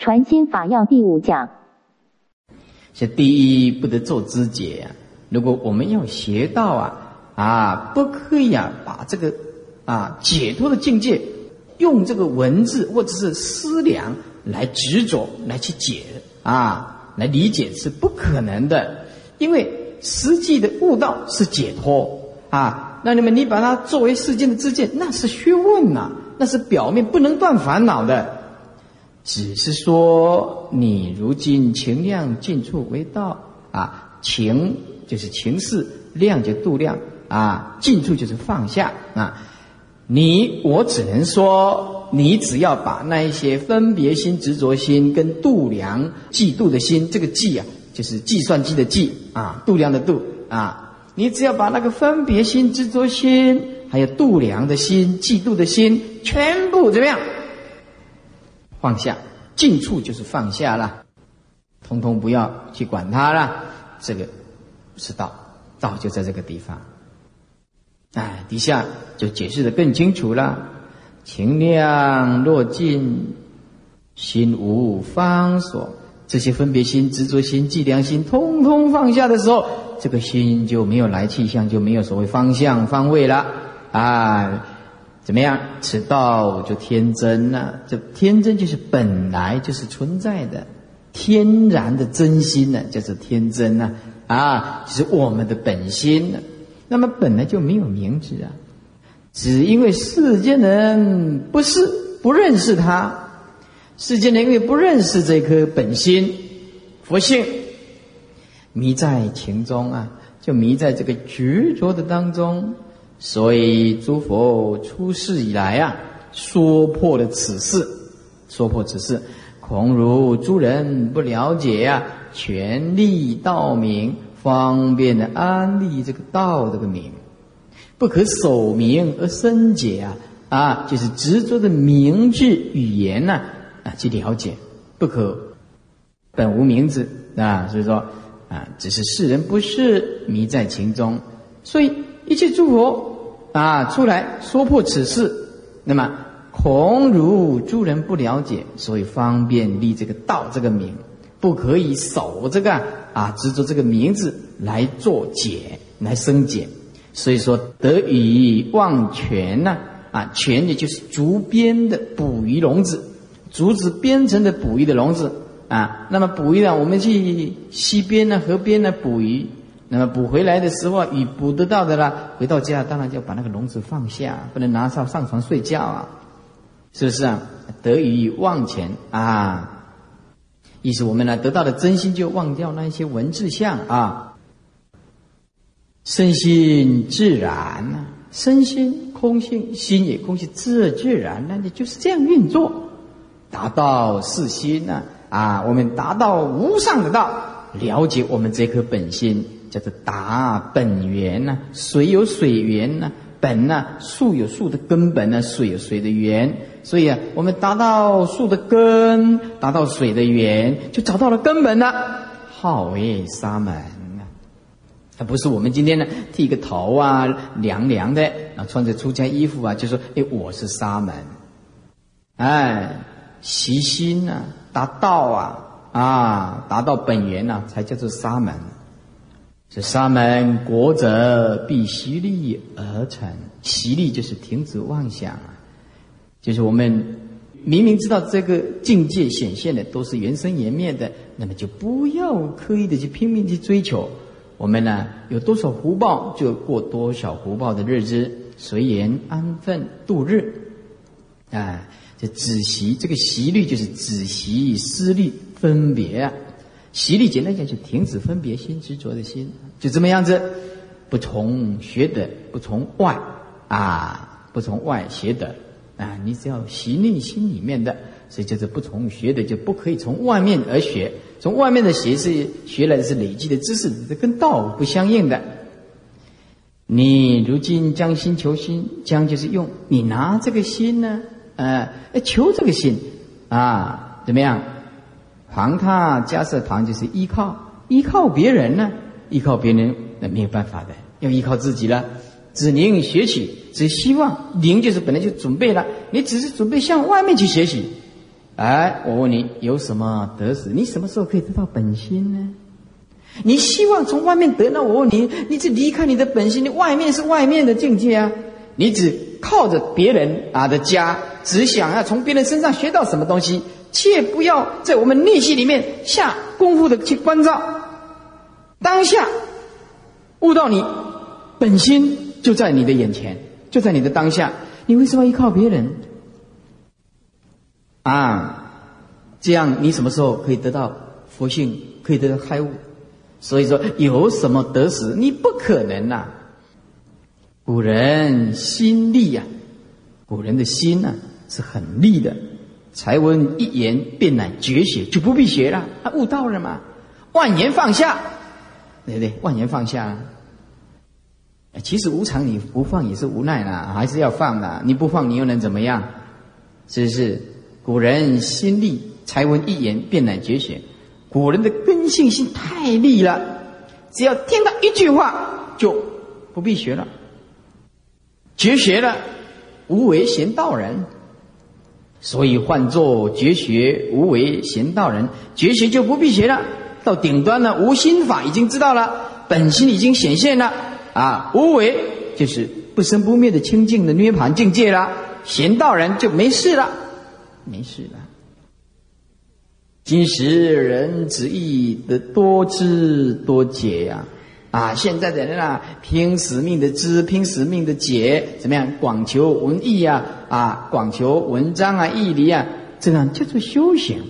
传心法要第五讲。是第一不得做知解啊。如果我们要学道啊啊，不可以啊，把这个啊解脱的境界用这个文字或者是思量来执着来去解啊，来理解是不可能的。因为实际的悟道是解脱啊，那你们你把它作为世间的知见，那是学问呐，那是表面不能断烦恼的。只是说你如今情量尽处为道啊，情就是情事，量就度量啊，尽处就是放下啊。你我只能说，你只要把那一些分别心、执着心跟度量、嫉妒的心，这个计啊。就是计算机的计啊，度量的度啊，你只要把那个分别心、执着心，还有度量的心、嫉妒的心，全部怎么样放下？近处就是放下了，通通不要去管它了。这个是道，道就在这个地方。哎，底下就解释的更清楚了：情量若尽，心无方所。这些分别心、执着心、计量心，通通放下的时候，这个心就没有来气象，就没有所谓方向、方位了啊！怎么样？此道就天真了。这天真就是本来就是存在的天然的真心呢，就是天真呢啊，是我们的本心呢。那么本来就没有名字啊，只因为世间人不是不认识他。世间人因为不认识这颗本心佛性，迷在情中啊，就迷在这个执着的当中。所以诸佛出世以来啊，说破了此事，说破此事，恐如诸人不了解呀，权力道名，方便的安利这个道这个名，不可守名而生解啊啊，就是执着的名字语言呐。啊，去了解，不可本无名字啊，所以说啊，只是世人不是迷在情中，所以一切诸佛啊出来说破此事，那么恐如诸人不了解，所以方便立这个道这个名，不可以守这个啊执着这个名字来做解来生解，所以说得以忘泉呐啊，泉也就是竹编的捕鱼笼子。竹子编成的捕鱼的笼子啊，那么捕鱼呢，我们去溪边呢、河边呢捕鱼，那么补回来的时候，鱼捕得到的啦，回到家当然就把那个笼子放下，不能拿上上床睡觉啊，是不是啊？得鱼忘前啊，意思我们呢得到的真心就忘掉那一些文字相啊，身心自然呐，身心空性，心也空性，自自然，那你就是这样运作。达到四心呢？啊，我们达到无上的道，了解我们这颗本心，叫做达本源呢。水有水源呢，本呢，树有树的根本呢，水有水的源。所以啊，我们达到树的根，达到水的源，就找到了根本了。好耶沙门啊，它不是我们今天呢剃个头啊，凉凉的，啊，穿着出家衣服啊，就说哎，我是沙门，哎。习心呐，达到啊，啊，达到本源呐，才叫做沙门。这沙门国者必习力而成，习力就是停止妄想啊，就是我们明明知道这个境界显现的都是缘生缘灭的，那么就不要刻意的去拼命去追求。我们呢有多少福报，就过多少福报的日子，随缘安分度日，啊。这止习，这个习律就是止息思虑分别啊。息律简单讲就停止分别心执着的心，就这么样子。不从学的，不从外啊，不从外学的啊。你只要习内心里面的，所以就是不从学的，就不可以从外面而学。从外面的学是学来的是累积的知识，这跟道不相应的。你如今将心求心，将就是用你拿这个心呢。呃，求这个心，啊，怎么样？旁他加设旁就是依靠，依靠别人呢？依靠别人那没有办法的，要依靠自己了。只宁学习，只希望宁就是本来就准备了，你只是准备向外面去学习，哎，我问你，有什么得失？你什么时候可以得到本心呢？你希望从外面得？那我问你，你只离开你的本心，你外面是外面的境界啊！你只靠着别人啊的家，只想要从别人身上学到什么东西，切不要在我们内心里面下功夫的去关照。当下悟到你本心就在你的眼前，就在你的当下，你为什么依靠别人？啊，这样你什么时候可以得到佛性，可以得到开悟？所以说，有什么得失，你不可能呐。古人心力呀，古人的心呐是很利的。才闻一言便乃绝学，就不必学了，他悟道了嘛。万言放下，对不对？万言放下。其实无常你不放也是无奈啦，还是要放的。你不放，你又能怎么样？是不是？古人心利，才闻一言便乃绝学。古人的根性心太利了，只要听到一句话，就不必学了。绝学了，无为贤道人，所以唤作绝学无为贤道人。绝学就不必学了，到顶端了，无心法已经知道了，本心已经显现了啊！无为就是不生不灭的清净的涅盘境界了，贤道人就没事了，没事了。今时人只意得多知多解呀，啊现在的人啊，拼死命的知，拼死命的解，怎么样？广求文艺啊，啊，广求文章啊，义理啊，这样叫做修行。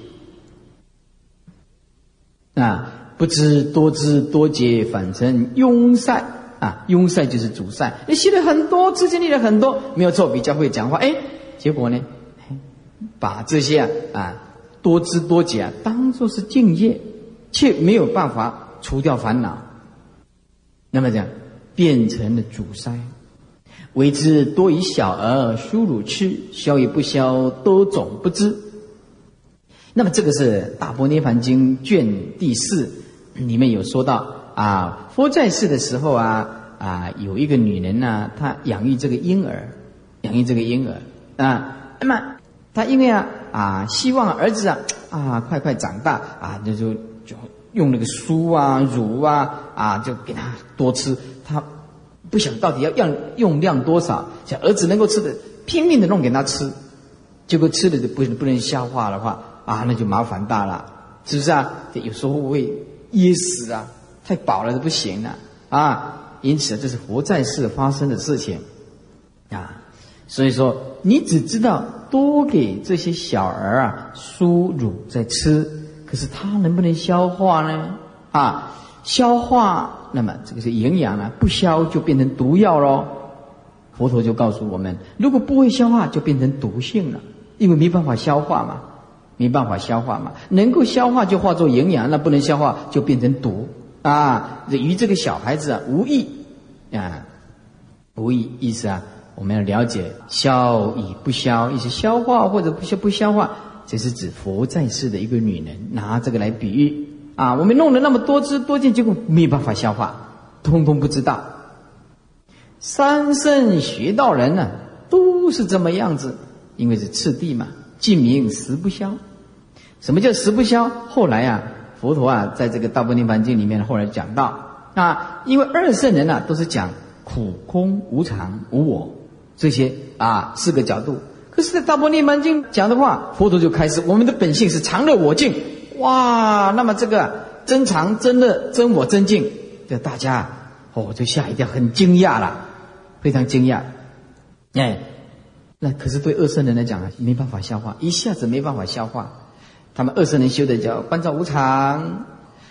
啊，不知多知多解，反成庸塞啊！庸塞就是主塞。你学了很多，之前练了很多，没有错，比较会讲话。哎，结果呢，把这些啊啊。多知多解啊，当做是敬业，却没有办法除掉烦恼。那么讲，变成了阻塞。为之多以小儿疏乳吃，消也不消，多种不知。那么这个是《大波涅盘经》卷第四里面有说到啊，佛在世的时候啊啊，有一个女人呢，她养育这个婴儿，养育这个婴儿啊，那么。她因为啊啊，希望儿子啊啊快快长大啊，就就就用那个酥啊乳啊啊，就给他多吃。他不想到底要要用量多少，想儿子能够吃的，拼命的弄给他吃。结果吃的就不不能消化的话啊，那就麻烦大了，是不是啊？有时候会噎死啊，太饱了都不行了啊。因此，这是活在世发生的事情啊。所以说，你只知道。多给这些小儿啊输乳在吃，可是它能不能消化呢？啊，消化，那么这个是营养啊，不消就变成毒药喽。佛陀就告诉我们，如果不会消化，就变成毒性了，因为没办法消化嘛，没办法消化嘛。能够消化就化作营养，那不能消化就变成毒啊。与这个小孩子啊无益啊，无益意思啊。我们要了解消与不消，一些消化或者不消不消化，这是指佛在世的一个女人，拿这个来比喻啊。我们弄了那么多知多见，结果没有办法消化，通通不知道。三圣学道人呢，都是这么样子，因为是次第嘛。尽名食不消，什么叫食不消？后来啊，佛陀啊，在这个《大般涅盘经》里面后来讲到啊，因为二圣人呢，都是讲苦空无常无我。这些啊四个角度，可是，在《大波涅盘经》讲的话，佛陀就开始，我们的本性是常乐我净，哇，那么这个真常真乐真我真净，这大家哦就吓一跳，很惊讶了，非常惊讶，哎，那可是对二圣人来讲啊，没办法消化，一下子没办法消化，他们二圣人修的叫观照无常，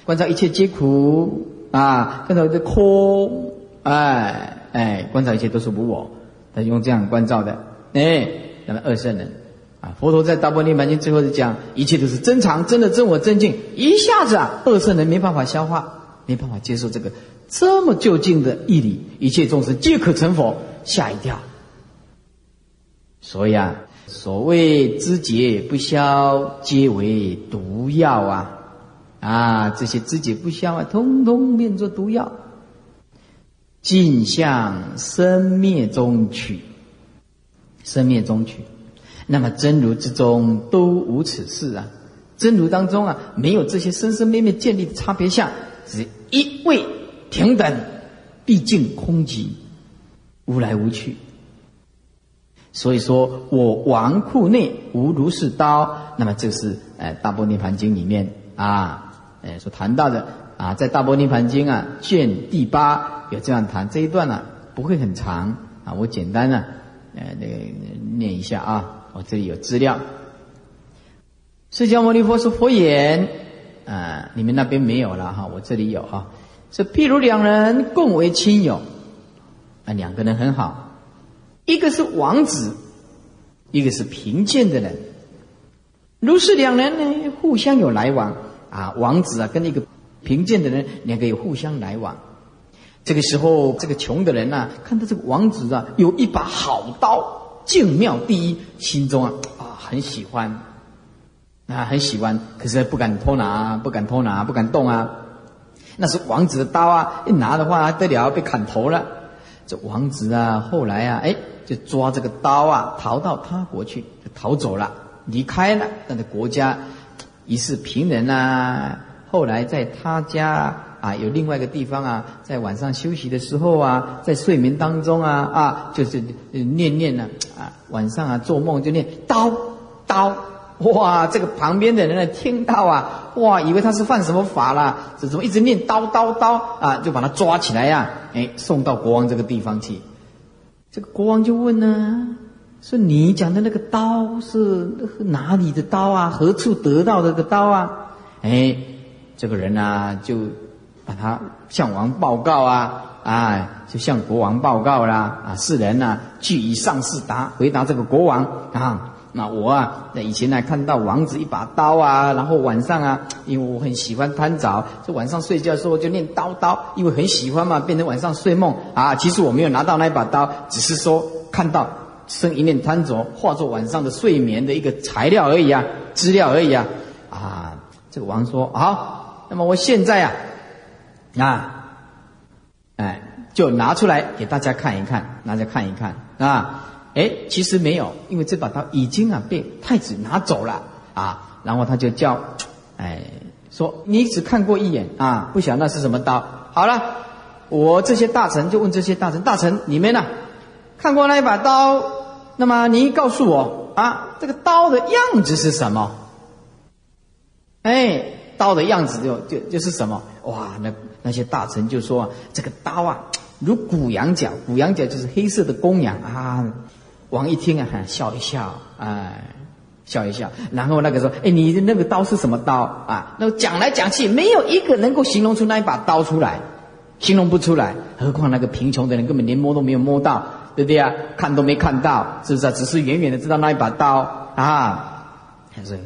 观照一切皆苦啊，观照这空，哎哎，观照一切都是无我。他用这样关照的，哎，那么二圣人啊，佛陀在《大般涅盘经》最后是讲，一切都是真常，真的真我真净，一下子啊，二圣人没办法消化，没办法接受这个这么就近的义理，一切众生皆可成佛，吓一跳。所以啊，所谓知解不消，皆为毒药啊，啊，这些知解不消啊，通通变作毒药。尽向生灭中取，生灭中去。那么真如之中都无此事啊，真如当中啊，没有这些生生灭灭建立的差别相，只一味平等，毕竟空寂，无来无去。所以说我王库内无如是刀，那么这是呃《大波涅盘经》里面啊，呃所谈到的。啊，在《大波涅盘经》啊卷第八有这样谈。这一段呢，不会很长。啊，我简单呢呃那个念一下啊，我这里有资料。释迦牟尼佛说佛言啊，你们那边没有了哈，我这里有哈，是譬如两人共为亲友啊，两个人很好。一个是王子，一个是贫贱的人。如是两人呢，互相有来往啊。王子啊，跟那个贫贱的人两个有互相来往。这个时候，这个穷的人呢，看到这个王子啊，有一把好刀，静妙第一，心中啊啊很喜欢啊很喜欢，可是不敢偷拿，不敢偷拿，不敢动啊。那是王子的刀啊，一拿的话得了，被砍头了。这王子啊，后来啊，哎。就抓这个刀啊，逃到他国去，就逃走了，离开了他的国家，一世平人啊。后来在他家啊，有另外一个地方啊，在晚上休息的时候啊，在睡眠当中啊啊，就是念念呢啊，晚上啊做梦就念刀刀，哇！这个旁边的人呢听到啊，哇，以为他是犯什么法了，这怎么一直念刀刀刀啊？就把他抓起来呀，哎，送到国王这个地方去。这个国王就问呢，说你讲的那个刀是哪里的刀啊？何处得到的个刀啊？哎，这个人呢，就把他向王报告啊，啊，就向国王报告啦，啊，世人呢，据以上事答，回答这个国王啊。那我啊，那以前呢看到王子一把刀啊，然后晚上啊，因为我很喜欢贪早，就晚上睡觉的时候就念刀刀，因为很喜欢嘛，变成晚上睡梦啊。其实我没有拿到那把刀，只是说看到生一念贪着，化作晚上的睡眠的一个材料而已啊，资料而已啊。啊，这个王说好，那么我现在啊，啊，哎，就拿出来给大家看一看，大家看一看啊。哎，其实没有，因为这把刀已经啊被太子拿走了啊。然后他就叫，哎，说你只看过一眼啊，不晓得那是什么刀。好了，我这些大臣就问这些大臣，大臣你们呢，看过那一把刀？那么您告诉我啊，这个刀的样子是什么？哎，刀的样子就就就是什么？哇，那那些大臣就说这个刀啊，如古羊角，古羊角就是黑色的公羊啊。王一听啊，笑一笑，哎，笑一笑，然后那个说：“哎，你的那个刀是什么刀啊？”那讲来讲去，没有一个能够形容出那一把刀出来，形容不出来。何况那个贫穷的人根本连摸都没有摸到，对不对啊？看都没看到，是不是？只是远远的知道那一把刀啊。还是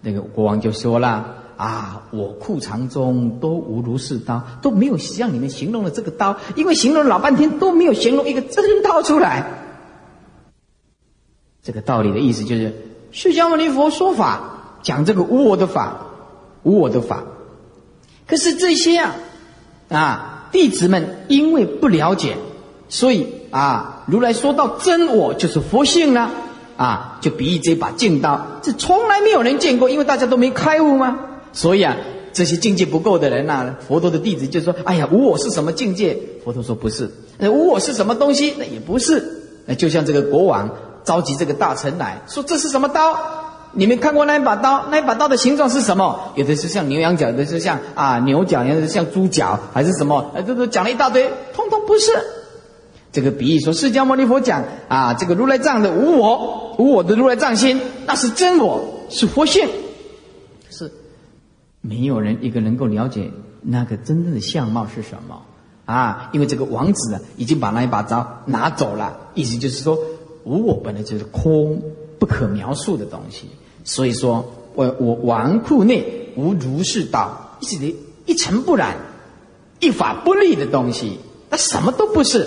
那个国王就说了：“ 啊，我库藏中都无如是刀，都没有像你们形容的这个刀，因为形容老半天都没有形容一个真刀出来。”这个道理的意思就是，释迦牟尼佛说法讲这个无我的法，无我的法。可是这些啊，啊弟子们因为不了解，所以啊如来说到真我就是佛性呢，啊就比喻这把净刀，这从来没有人见过，因为大家都没开悟吗？所以啊这些境界不够的人呐，佛陀的弟子就说：哎呀无我是什么境界？佛陀说不是，那无我是什么东西？那也不是。那就像这个国王。召集这个大臣来说：“这是什么刀？你们看过那一把刀？那一把刀的形状是什么？有的是像牛羊角，有的是像啊牛角，有的是像猪角，还是什么？呃，这都讲了一大堆，通通不是。这个比喻说，释迦牟尼佛讲啊，这个如来藏的无我，无我的如来藏心，那是真我，是佛性。没有人一个能够了解那个真正的相貌是什么啊？因为这个王子啊，已经把那一把刀拿走了，意思就是说。”无我本来就是空，不可描述的东西。所以说，我我王库内无如是道，一一尘不染、一法不立的东西，它什么都不是。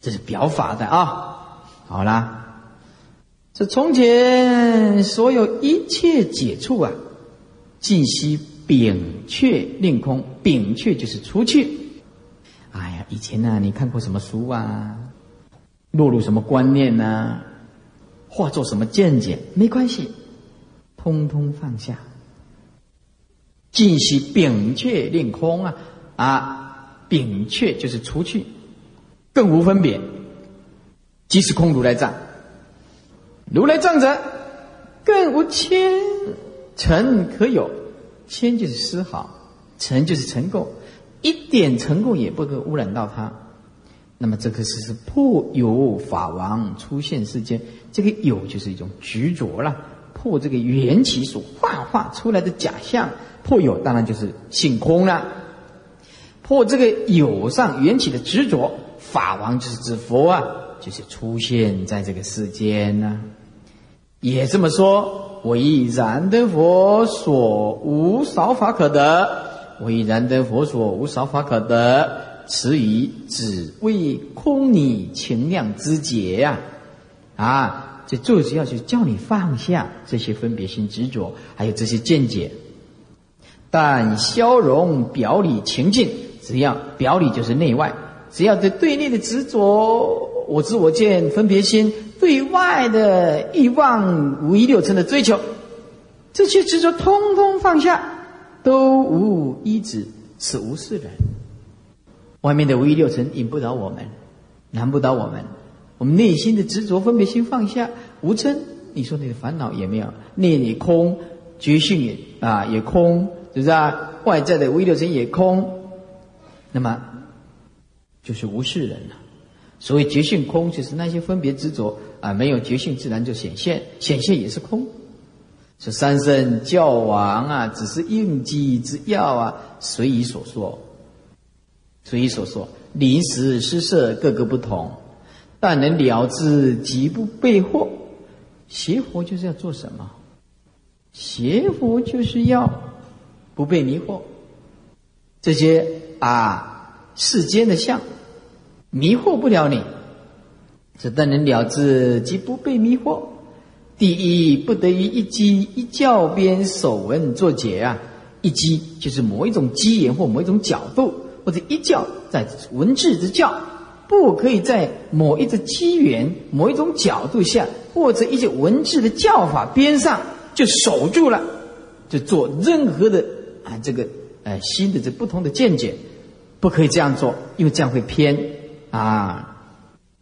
这是表法的啊。好啦，这从前所有一切解处啊，尽悉摒却令空，摒却就是除去。哎呀，以前呢，你看过什么书啊？落入什么观念呢？化作什么见解，没关系，通通放下。尽息摒却令空啊啊，摒却就是除去，更无分别。即是空如来藏，如来藏者，更无千尘可有。千就是丝毫，尘就是尘垢，一点尘垢也不可污染到它。那么这个是是破有法王出现世间，这个有就是一种执着了，破这个缘起所幻化出来的假象。破有当然就是性空了，破这个有上缘起的执着，法王就是指佛啊，就是出现在这个世间呢。也这么说，唯然得佛所无少法可得，唯然得佛所无少法可得，此以只为空你情量之解呀！啊，这就是要去叫你放下这些分别心执着，还有这些见解。但消融表里情境，只要表里就是内外，只要对对内的执着，我知我见分别心，对外的欲望五一六尘的追求，这些执着通通放下，都无一止，此无是人。外面的五一六尘引不倒我们，难不倒我们。我们内心的执着分别心放下，无嗔，你说你的烦恼也没有，念也空，觉性也啊也空。是不是啊？外在的微六尘也空，那么就是无事人了。所谓觉性空，就是那些分别执着啊，没有觉性，自然就显现，显现也是空。是三圣教王啊，只是应机之要啊，随意所说，随意所说，临时施设各个不同，但能了之，即不被惑。邪佛就是要做什么？邪佛就是要。不被迷惑，这些啊世间的相迷惑不了你，这但能了之即不被迷惑。第一不得于一机一教边手文作解啊，一机就是某一种机缘或某一种角度，或者一教在文字之教，不可以在某一个机缘、某一种角度下，或者一些文字的教法边上就守住了，就做任何的。啊，这个呃新的这不同的见解，不可以这样做，因为这样会偏啊。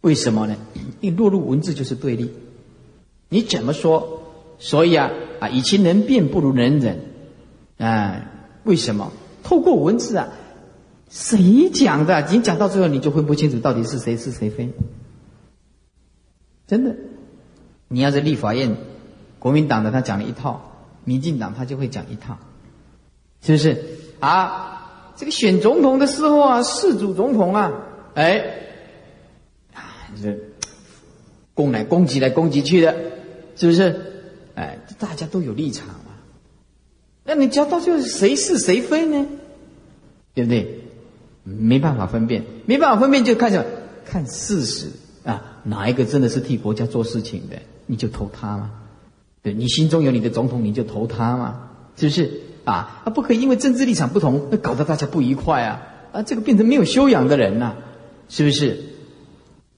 为什么呢？因为落入文字就是对立，你怎么说？所以啊啊，以其能辩不如能忍啊。为什么？透过文字啊，谁讲的？你讲到最后，你就分不清楚到底是谁是谁非。真的，你要是立法院，国民党的他讲了一套，民进党他就会讲一套。是不是啊？这个选总统的时候啊，四组总统啊，哎，啊，这攻来攻击来攻击去的，是不是？哎，大家都有立场嘛。那你讲到最后谁是谁非呢？对不对？没办法分辨，没办法分辨就看什么？看事实啊，哪一个真的是替国家做事情的，你就投他嘛。对你心中有你的总统，你就投他嘛，是不是？啊，啊，不可以因为政治立场不同，那搞得大家不愉快啊！啊，这个变成没有修养的人呐，是不是？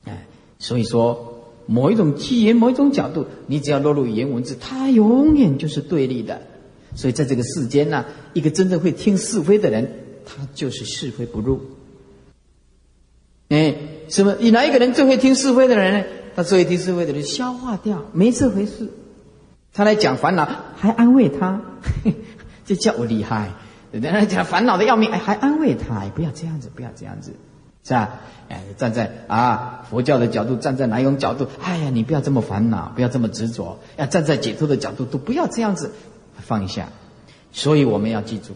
哎，所以说，某一种机缘，某一种角度，你只要落入语言文字，它永远就是对立的。所以在这个世间呢，一个真正会听是非的人，他就是是非不入。哎，什么？你哪一个人最会听是非的人呢？他最会听是非的人消化掉，没这回事。他来讲烦恼，还安慰他。这叫我厉害，人家讲烦恼的要命，哎，还安慰他，哎，不要这样子，不要这样子，是吧？哎，站在啊佛教的角度，站在哪一种角度？哎呀，你不要这么烦恼，不要这么执着，要站在解脱的角度，都不要这样子，放下。所以我们要记住，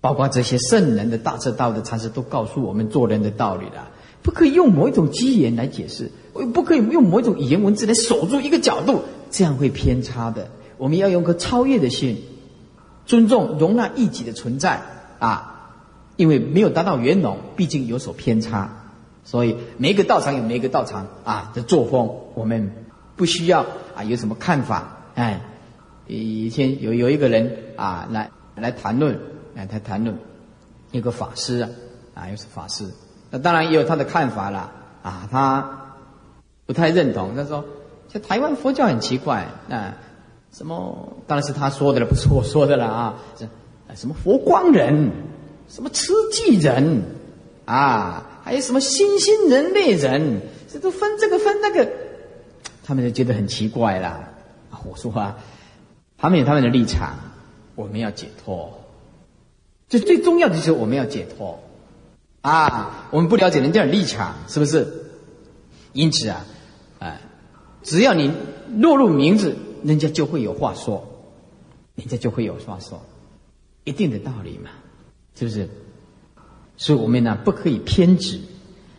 包括这些圣人的大彻大悟的禅师，都告诉我们做人的道理了，不可以用某一种机言来解释，不可以用某一种语言文字来守住一个角度，这样会偏差的。我们要用个超越的心。尊重、容纳异己的存在啊，因为没有达到圆融，毕竟有所偏差，所以每一个道场有每一个道场啊的作风，我们不需要啊有什么看法。哎，以前有有一个人啊来来谈论，来他谈论一个法师啊，啊又是法师，那当然也有他的看法了啊，他不太认同，他说这台湾佛教很奇怪啊，什么当然是他说的了，不是我说的了啊。这什么佛光人，什么吃鸡人，啊，还有什么新兴人类人，这都分这个分那个，他们就觉得很奇怪啦。我说啊，他们有他们的立场，我们要解脱。就最重要的就是我们要解脱啊！我们不了解人家的立场，是不是？因此啊，哎，只要你落入名字，人家就会有话说，人家就会有话说，一定的道理嘛，是不是？所以我们呢不可以偏执。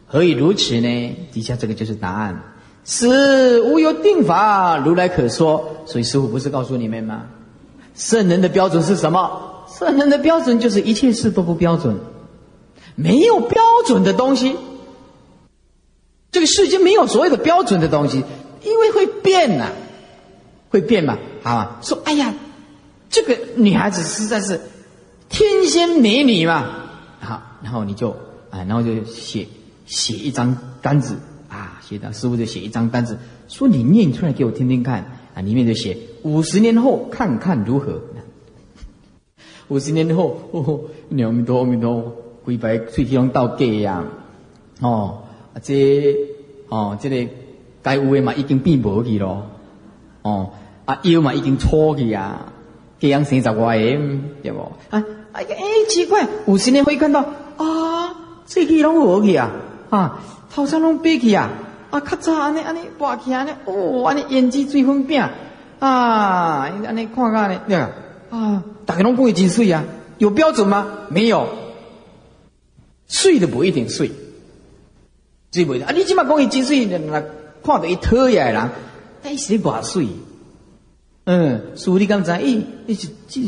何以如此呢？底下这个就是答案：是无有定法，如来可说。所以师傅不是告诉你们吗？圣人的标准是什么？圣人的标准就是一切事都不标准，没有标准的东西。这个世界没有所谓的标准的东西，因为会变呐，会变嘛，好？说哎呀，这个女孩子实在是天仙美女嘛，好，然后你就啊，然后就写写一张单子啊，写到师傅就写一张单子，说你念出来给我听听看啊，里面就写五十年后看看如何。五十年后，阿弥陀阿弥陀，规排喙齿拢倒假呀！哦，啊这哦，这个该有的嘛已经变无去咯。哦，啊腰嘛已经粗去呀，这样生十外个，对不？啊哎哎奇怪，五十年会看到啊，这个拢无去啊，啊头上拢白去啊，啊较早安尼安尼拔起安尼，哦安尼胭脂水粉饼啊，安尼看看呢，对啊。啊，大家拢讲伊真水啊，有标准吗？没有，水都不一定水，最不啊！你起码讲伊真水，那看到伊讨厌的人，但是寡水。嗯，所以你刚才，咦，你是只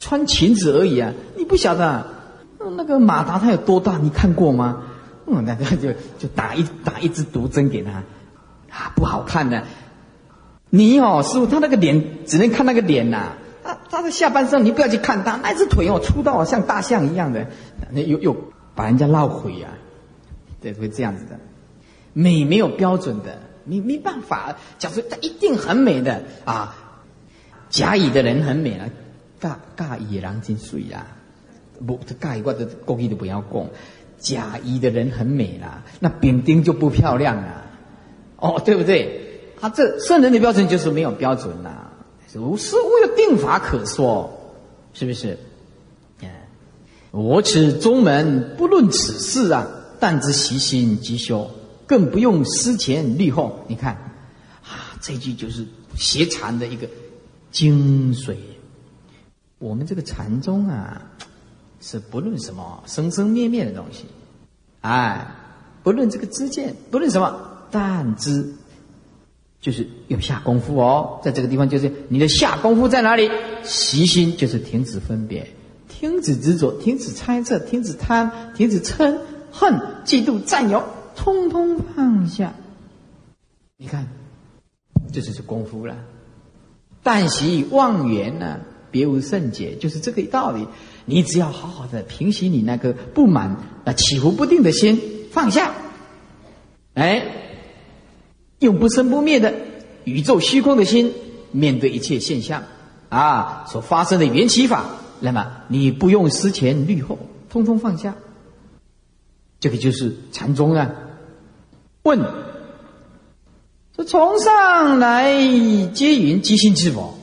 穿裙子而已啊！你不晓得，那个马达它有多大？你看过吗？嗯，那个就就打一打一支毒针给他，啊，不好看的。你哦，师傅，他那个脸只能看那个脸呐。他他的下半身，你不要去看他，那只腿哦，粗到像大象一样的，那又又把人家闹毁呀，对，会这样子的。美没有标准的，你没办法讲说他一定很美的啊。甲乙的人很美啊，甲甲乙人真水啊，不，甲乙我的故意都不要讲。甲乙的人很美啦，那丙丁就不漂亮了，哦，对不对？他这圣人的标准就是没有标准呐。无是无有定法可说，是不是？我此宗门不论此事啊，但知习心即修，更不用思前虑后。你看，啊，这句就是邪禅的一个精髓。我们这个禅宗啊，是不论什么生生灭灭的东西，哎，不论这个知见，不论什么，但知。就是有下功夫哦，在这个地方就是你的下功夫在哪里？习心就是停止分别，停止执着，停止猜测，停止贪，停止嗔恨、嫉妒、占有，通通放下。你看，这就是功夫了。但习妄缘呢，别无甚解，就是这个道理。你只要好好的平息你那个不满啊起伏不定的心，放下，哎。用不生不灭的宇宙虚空的心面对一切现象啊，所发生的缘起法，那么你不用思前虑后，通通放下。这个就是禅宗啊。问：说从上来皆云即心之佛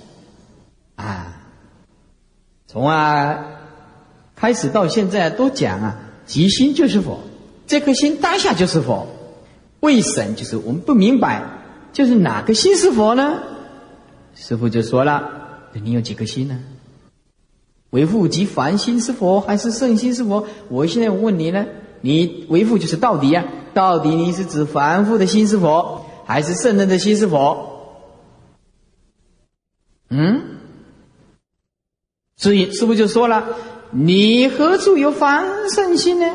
啊，从啊开始到现在都讲啊，即心就是佛，这颗心当下就是佛。为神就是我们不明白，就是哪个心是佛呢？师傅就说了：“你有几颗心呢？为父即凡心是佛，还是圣心是佛？我现在问你呢，你为父就是到底呀？到底你是指凡夫的心是佛，还是圣人的心是佛？嗯？所以师傅就说了：你何处有凡圣心呢？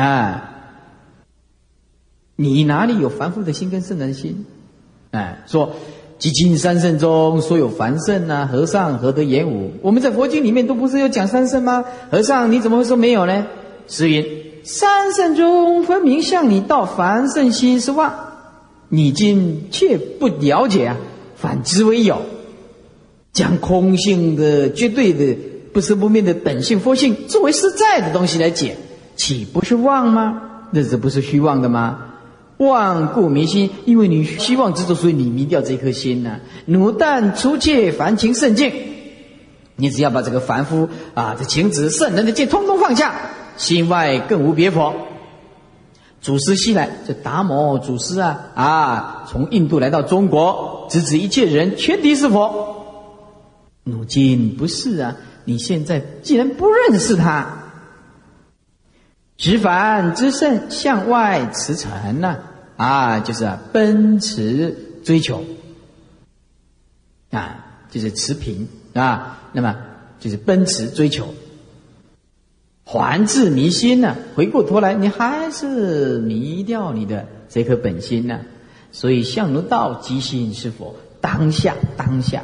啊？”你哪里有凡夫的心跟圣人心？哎，说即今三圣中所有凡圣呐，和尚何得言无？我们在佛经里面都不是有讲三圣吗？和尚你怎么会说没有呢？是云三圣中分明向你道凡圣心是妄，你今却不了解啊，反之为有，将空性的绝对的不生不灭的本性佛性作为实在的东西来解，岂不是妄吗？那这不是虚妄的吗？妄故迷心，因为你希望执着，所以你迷掉这颗心呢。奴但除却凡情圣境，你只要把这个凡夫啊，这情执圣人的戒通通放下，心外更无别佛。祖师西来，这达摩祖师啊啊，从印度来到中国，直指一切人全体是佛。如今不是啊，你现在既然不认识他，执凡之圣向外驰骋呢？啊，就是啊，奔驰追求，啊，就是持平啊，那么就是奔驰追求，还自迷心呢？回过头来，你还是迷掉你的这颗本心呢？所以相如道即心是否当下当下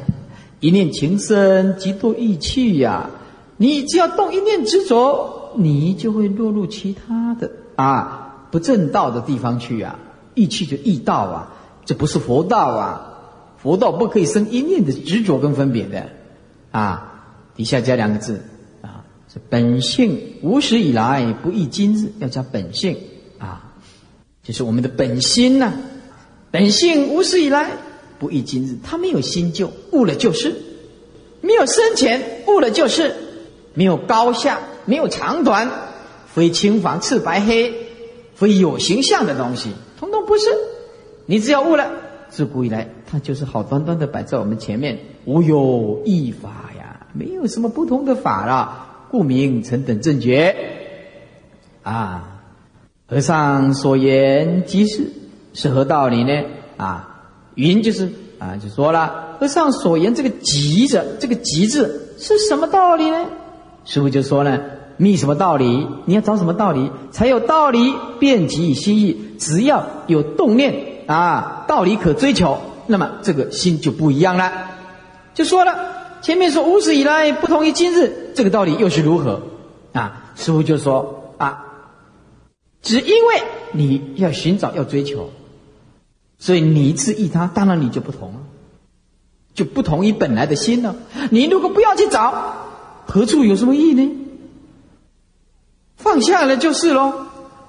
一念情深即堕意气呀？你只要动一念执着，你就会落入其他的啊不正道的地方去呀。意气就意道啊，这不是佛道啊！佛道不可以生一念的执着跟分别的啊。底下加两个字啊，是本性无始以来不异今日，要加本性啊，就是我们的本心呐。本性无始以来不异今日，他没有新旧，悟了就是；没有深浅，悟了就是；没有高下，没有长短，非青黄赤白黑，非有形象的东西。通通不是，你只要悟了，自古以来它就是好端端的摆在我们前面，无有异法呀，没有什么不同的法了，故名成等正觉。啊，和尚所言即是。是何道理呢？啊，云就是啊，就说了，和尚所言这个极者，这个极字是什么道理呢？师傅就说呢。觅什么道理？你要找什么道理才有道理？遍及心意，只要有动念啊，道理可追求，那么这个心就不一样了。就说了，前面说无始以来不同于今日，这个道理又是如何？啊，师傅就说啊，只因为你要寻找要追求，所以你一次异他，当然你就不同了，就不同于本来的心了。你如果不要去找，何处有什么意呢？放下了就是喽，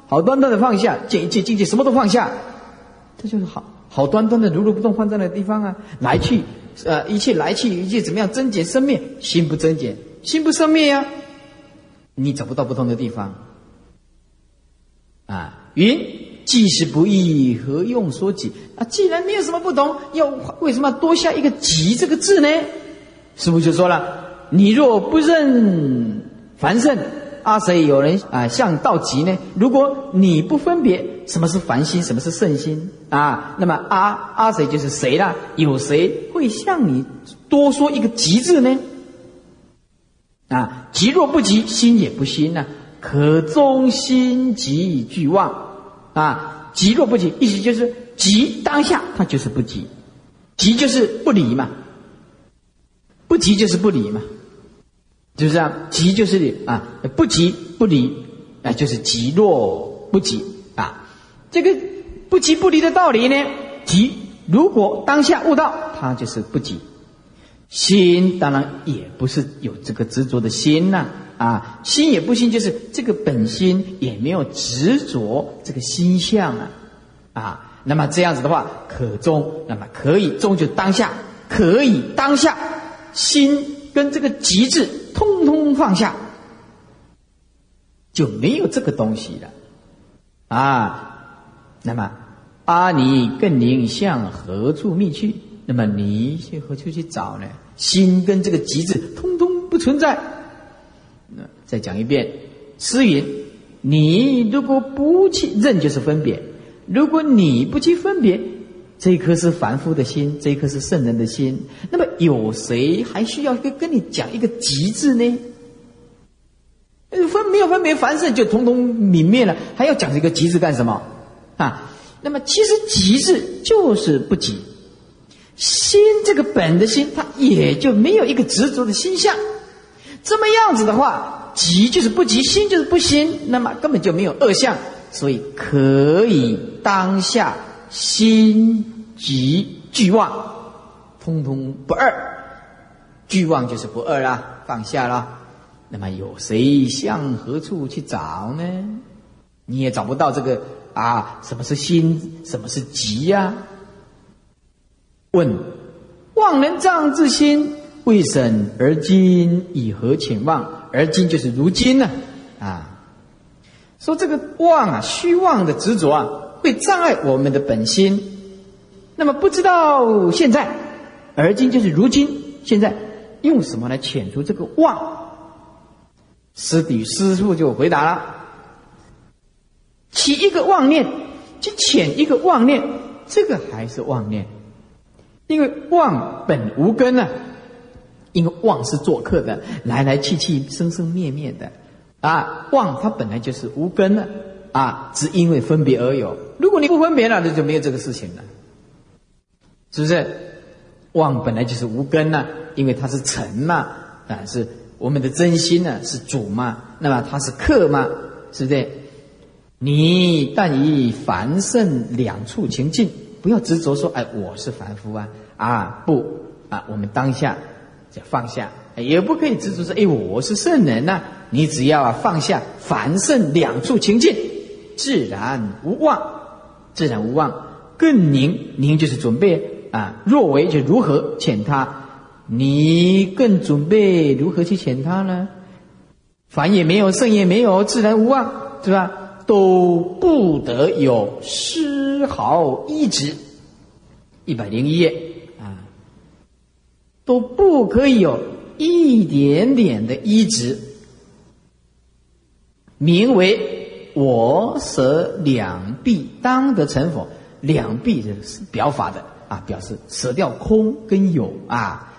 好端端的放下，见一切境界什么都放下，这就是好好端端的如如不动放在那地方啊，来去，呃，一切来去，一切怎么样增减生灭，心不增减，心不生灭呀，你找不到不同的地方。啊，云既是不易，何用说己？啊，既然你有什么不懂，要为什么多下一个己这个字呢？师傅就说了，你若不认凡圣。阿谁有人啊？向道极呢？如果你不分别什么是凡心，什么是圣心啊？那么阿阿谁就是谁了？有谁会向你多说一个极字呢？啊，极若不极，心也不心呢。可中心极俱忘啊，急若不极，意思就是急当下他就是不急，急就是不离嘛，不急就是不离嘛。就是这样，急就是啊，不急不离，啊，就是急若不急啊。这个不急不离的道理呢，急如果当下悟到，他就是不急。心当然也不是有这个执着的心呐，啊心也不心，就是这个本心也没有执着这个心相啊，啊，那么这样子的话，可中，那么可以中就当下，可以当下心。跟这个极致通通放下，就没有这个东西了啊。那么阿弥更宁向何处觅去？那么你去何处去找呢？心跟这个极致通通不存在。那再讲一遍，诗云：你如果不去认，就是分别；如果你不去分别。这一颗是凡夫的心，这一颗是圣人的心。那么有谁还需要跟跟你讲一个“极”致呢？分没有分别凡圣就统统泯灭了，还要讲这个“极”致干什么？啊？那么其实“极”致就是不极，心这个本的心，它也就没有一个执着的心相。这么样子的话，“急”就是不急，心就是不心，那么根本就没有恶相，所以可以当下。心急俱妄，通通不二。俱妄就是不二啦，放下了。那么有谁向何处去找呢？你也找不到这个啊？什么是心？什么是急呀？问：妄能障之心，未审而今以何遣妄？而今就是如今呢？啊，说这个妄啊，虚妄的执着啊，会障碍我们的本心。那么不知道现在，而今就是如今，现在。用什么来遣除这个妄？师弟师父就回答了：起一个妄念，去遣一个妄念，这个还是妄念，因为妄本无根呢。因为妄是做客的，来来去去，生生灭灭的啊。妄它本来就是无根的啊，只因为分别而有。如果你不分别了，那就没有这个事情了，是不是？妄本来就是无根呐。因为它是尘嘛，啊，是我们的真心呢，是主嘛，那么它是客嘛，是不是？你但以凡圣两处情境，不要执着说，哎，我是凡夫啊，啊，不啊，我们当下就放下，也不可以执着说，哎，我是圣人呐，你只要啊放下凡圣两处情境，自然无妄，自然无妄，更宁宁就是准备啊，若为就如何遣他。你更准备如何去遣他呢？凡也没有，圣也没有，自然无妄，是吧？都不得有丝毫一执。一百零一页，都不可以有一点点的一执，名为我舍两臂当得成佛。两臂是表法的啊，表示舍掉空跟有啊。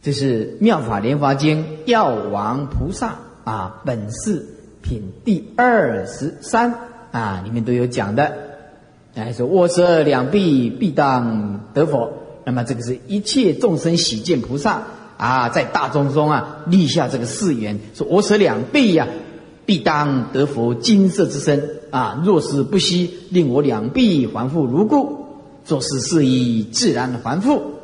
这是《妙法莲华经》药王菩萨啊本事品第二十三啊里面都有讲的，哎说我舍两臂必当得佛，那么这个是一切众生喜见菩萨啊在大众中啊立下这个誓言，说我舍两臂呀必当得佛金色之身啊，若是不惜令我两臂还复如故，做事是以自然还复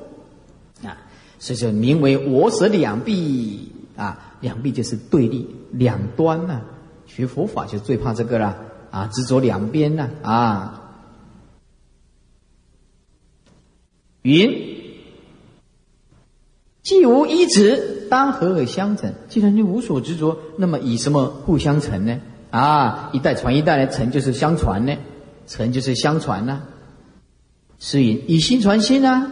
啊。所以说，名为我舍两臂啊，两臂就是对立两端呐。学佛法就最怕这个了啊，执着两边呐啊。云，既无一执，当何而相成？既然你无所执着，那么以什么互相成呢？啊，一代传一代，成就是相传呢，成就是相传呐。是以以心传心啊。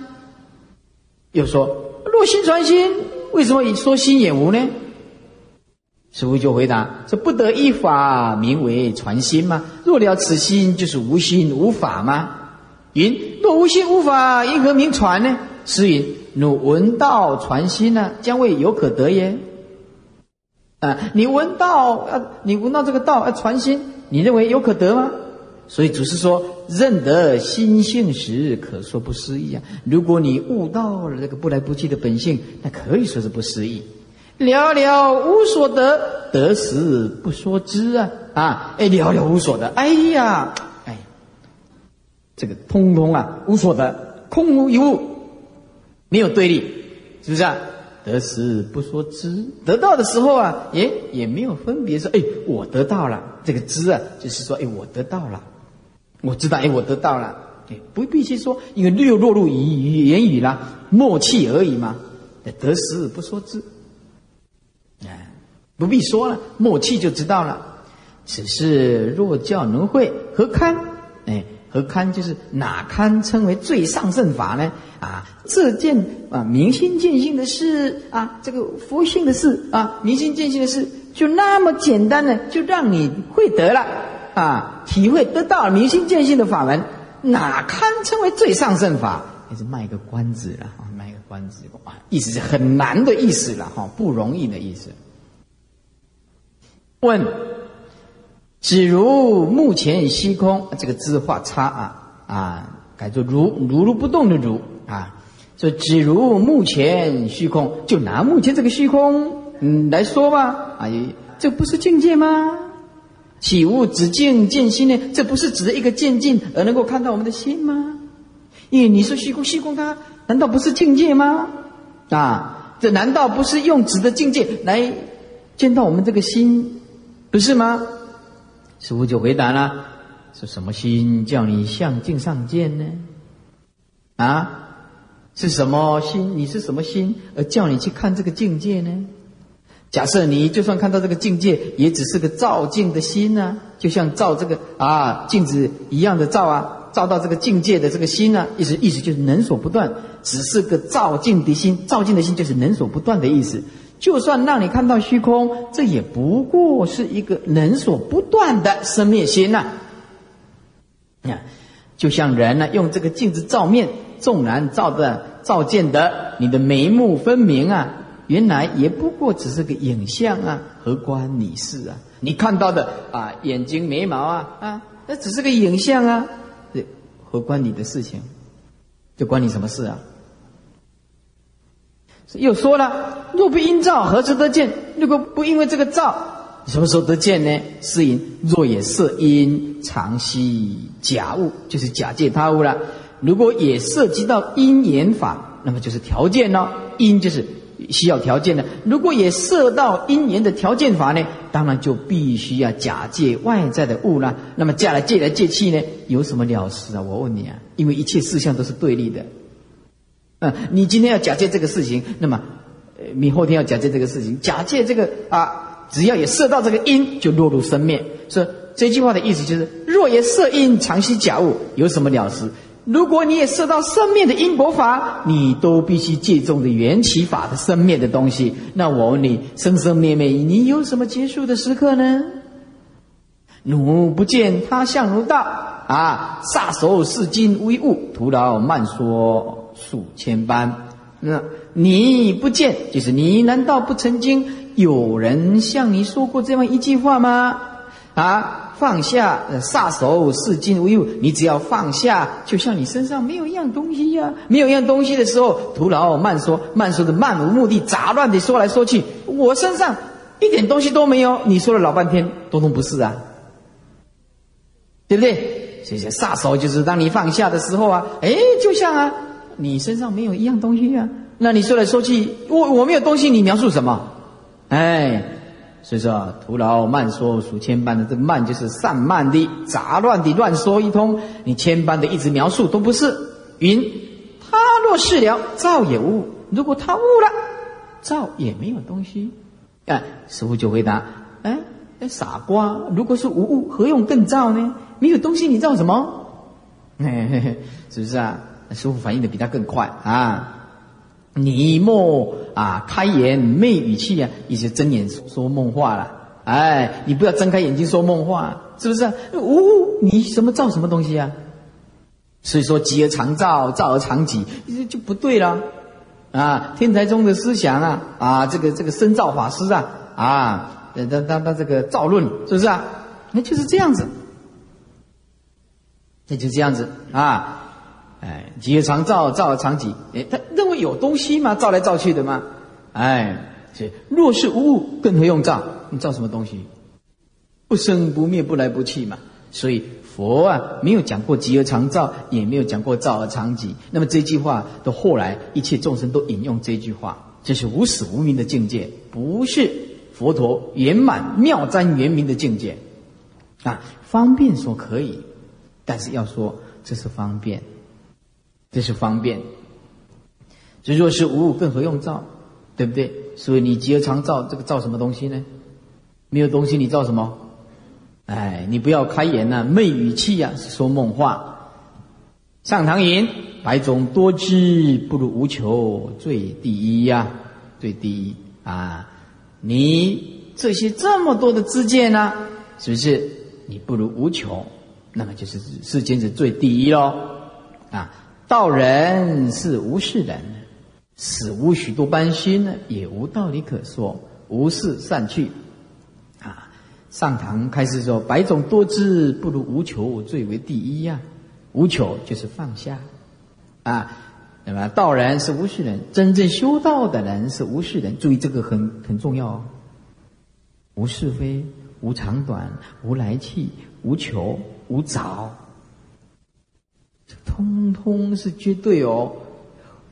又说。若心传心，为什么以说心也无呢？师父就回答：这不得一法名为传心吗？若了此心，就是无心无法吗？云：若无心无法，因何名传呢？师云：汝闻道传心呢，将为有可得耶？啊，你闻道啊，你闻到这个道要传心，你认为有可得吗？所以祖师说：“认得心性时，可说不思议啊！如果你悟到了这个不来不去的本性，那可以说是不思议。了了无所得，得时不说知啊！啊，哎，了了无所得，哎呀，这个通通啊，无所得，空无一物，没有对立，是不是啊？得时不说知，得到的时候啊，也也没有分别说，哎，我得到了这个知啊，就是说，哎，我得到了。”我知道，哎，我得到了，哎，不必去说，因为略落入语语言语啦，默契而已嘛。得时不说知，哎，不必说了，默契就知道了。只是若教能会，何堪？哎，何堪就是哪堪称为最上圣法呢？啊，这件啊明心见性的事啊，这个佛性的事啊，明心见性的事，就那么简单呢，就让你会得了。啊，体会得到明心见性的法门，哪堪称为最上圣法？也是卖个关子了啊，卖个关子啊，意思是很难的意思了哈，不容易的意思。问：只如目前虚空，这个字画叉啊啊，改作如如如不动的如啊，说只如目前虚空，就拿目前这个虚空嗯来说吧，啊，这不是境界吗？岂无止境见心呢？这不是指的一个渐进而能够看到我们的心吗？因为你说虚空，虚空它难道不是境界吗？啊，这难道不是用指的境界来见到我们这个心，不是吗？师傅就回答了：是什么心叫你向镜上见呢？啊，是什么心？你是什么心而叫你去看这个境界呢？假设你就算看到这个境界，也只是个照镜的心呢，就像照这个啊镜子一样的照啊，照到这个境界的这个心呢，意思意思就是能所不断，只是个照镜的心，照镜的心就是能所不断的意思。就算让你看到虚空，这也不过是一个能所不断的生灭心呐。啊，就像人呢，用这个镜子照面，纵然照的照见的你的眉目分明啊。原来也不过只是个影像啊，何关你事啊？你看到的啊，眼睛、眉毛啊，啊，那只是个影像啊，这何关你的事情？这关你什么事啊？又说了，若不因照，何时得见？如果不因为这个照，什么时候得见呢？是因若也摄因，常系假物，就是假借他物了。如果也涉及到因缘法，那么就是条件咯。因就是。需要条件的，如果也涉到因缘的条件法呢，当然就必须要假借外在的物了。那么借来借来借去呢，有什么了事啊？我问你啊，因为一切事项都是对立的。嗯，你今天要假借这个事情，那么，你后天要假借这个事情，假借这个啊，只要也射到这个因，就落入生灭。所以这句话的意思就是：若也摄因，常系假物，有什么了事？如果你也射到生灭的因果法，你都必须借重的缘起法的生灭的东西。那我问你，生生灭灭，你有什么结束的时刻呢？奴不见他相如道啊，撒手是金微物，徒劳慢说数千般。那你不见，就是你难道不曾经有人向你说过这样一句话吗？啊？放下，撒手是金无物。你只要放下，就像你身上没有一样东西呀，没有一样东西的时候，徒劳慢说，慢说的漫无目的、杂乱的说来说去，我身上一点东西都没有。你说了老半天，通通不是啊，对不对？谢谢。撒手就是当你放下的时候啊，哎，就像啊，你身上没有一样东西啊。那你说来说去，我我没有东西，你描述什么？哎。所以说，徒劳慢说数千般的，这慢就是散漫的、杂乱的乱说一通。你千般的一直描述都不是。云，他若是了，造也无；如果他悟了，造也没有东西。哎，师傅就回答：哎，傻瓜，如果是无物，何用更造呢？没有东西，你造什么？嘿嘿嘿，是不是啊？师傅反应的比他更快啊。你莫啊开眼昧语气啊，一些睁眼说梦话了。哎，你不要睁开眼睛说梦话，是不是？呜，你什么造什么东西啊？所以说，极而常造，造而常己，就不对了。啊，天台宗的思想啊，啊，这个这个深造法师啊，啊，他他他这个造论，是不是啊？那就是这样子，那就这样子啊。哎，极而常造，造而常己。哎，他认为有东西吗？造来造去的吗？哎，是若是无物，更何用造？你造什么东西？不生不灭，不来不去嘛。所以佛啊，没有讲过极而常造，也没有讲过造而常己。那么这句话的后来，一切众生都引用这句话，这是无始无明的境界，不是佛陀圆满妙瞻圆明的境界。啊，方便说可以，但是要说这是方便。这是方便，这若是无物，更何用造？对不对？所以你极而常造，这个造什么东西呢？没有东西，你造什么？哎，你不要开言呐，昧语气呀，说梦话。上堂云：百种多知，不如无求最第一呀，最第一啊！你这些这么多的知见呢，是不是？你不如无求，那么就是世间是最第一喽啊！道人是无事人，死无许多般心呢，也无道理可说，无事散去。啊，上堂开始说：百种多知，不如无求最为第一呀。无求就是放下啊。那么道人是无事人，真正修道的人是无事人。注意这个很很重要哦。无是非，无长短，无来去，无求，无着，通通是绝对哦。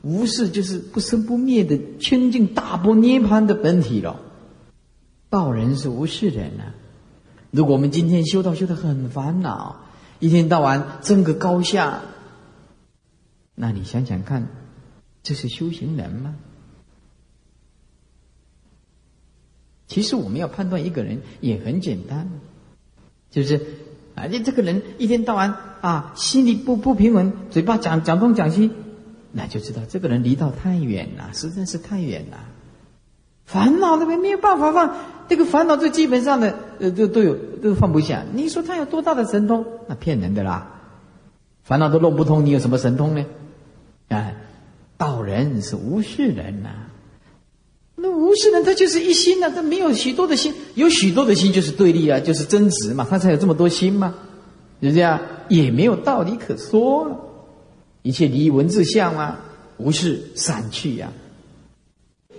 无是就是不生不灭的清净大波涅盘的本体了。道人是无事人啊。如果我们今天修道修得很烦恼，一天到晚争个高下，那你想想看，这是修行人吗？其实我们要判断一个人也很简单，就是啊，你这个人一天到晚啊，心里不不平稳，嘴巴讲讲东讲西，那就知道这个人离道太远了，实在是太远了。烦恼那边没有办法放，这个烦恼最基本上的呃，都都有都放不下。你说他有多大的神通？那骗人的啦！烦恼都弄不通，你有什么神通呢？哎，道人是无事人呐。那无事人他就是一心呐，他没有许多的心，有许多的心就是对立啊，就是争执嘛，他才有这么多心嘛，是这样，也没有道理可说，一切离文字相啊，无事散去呀。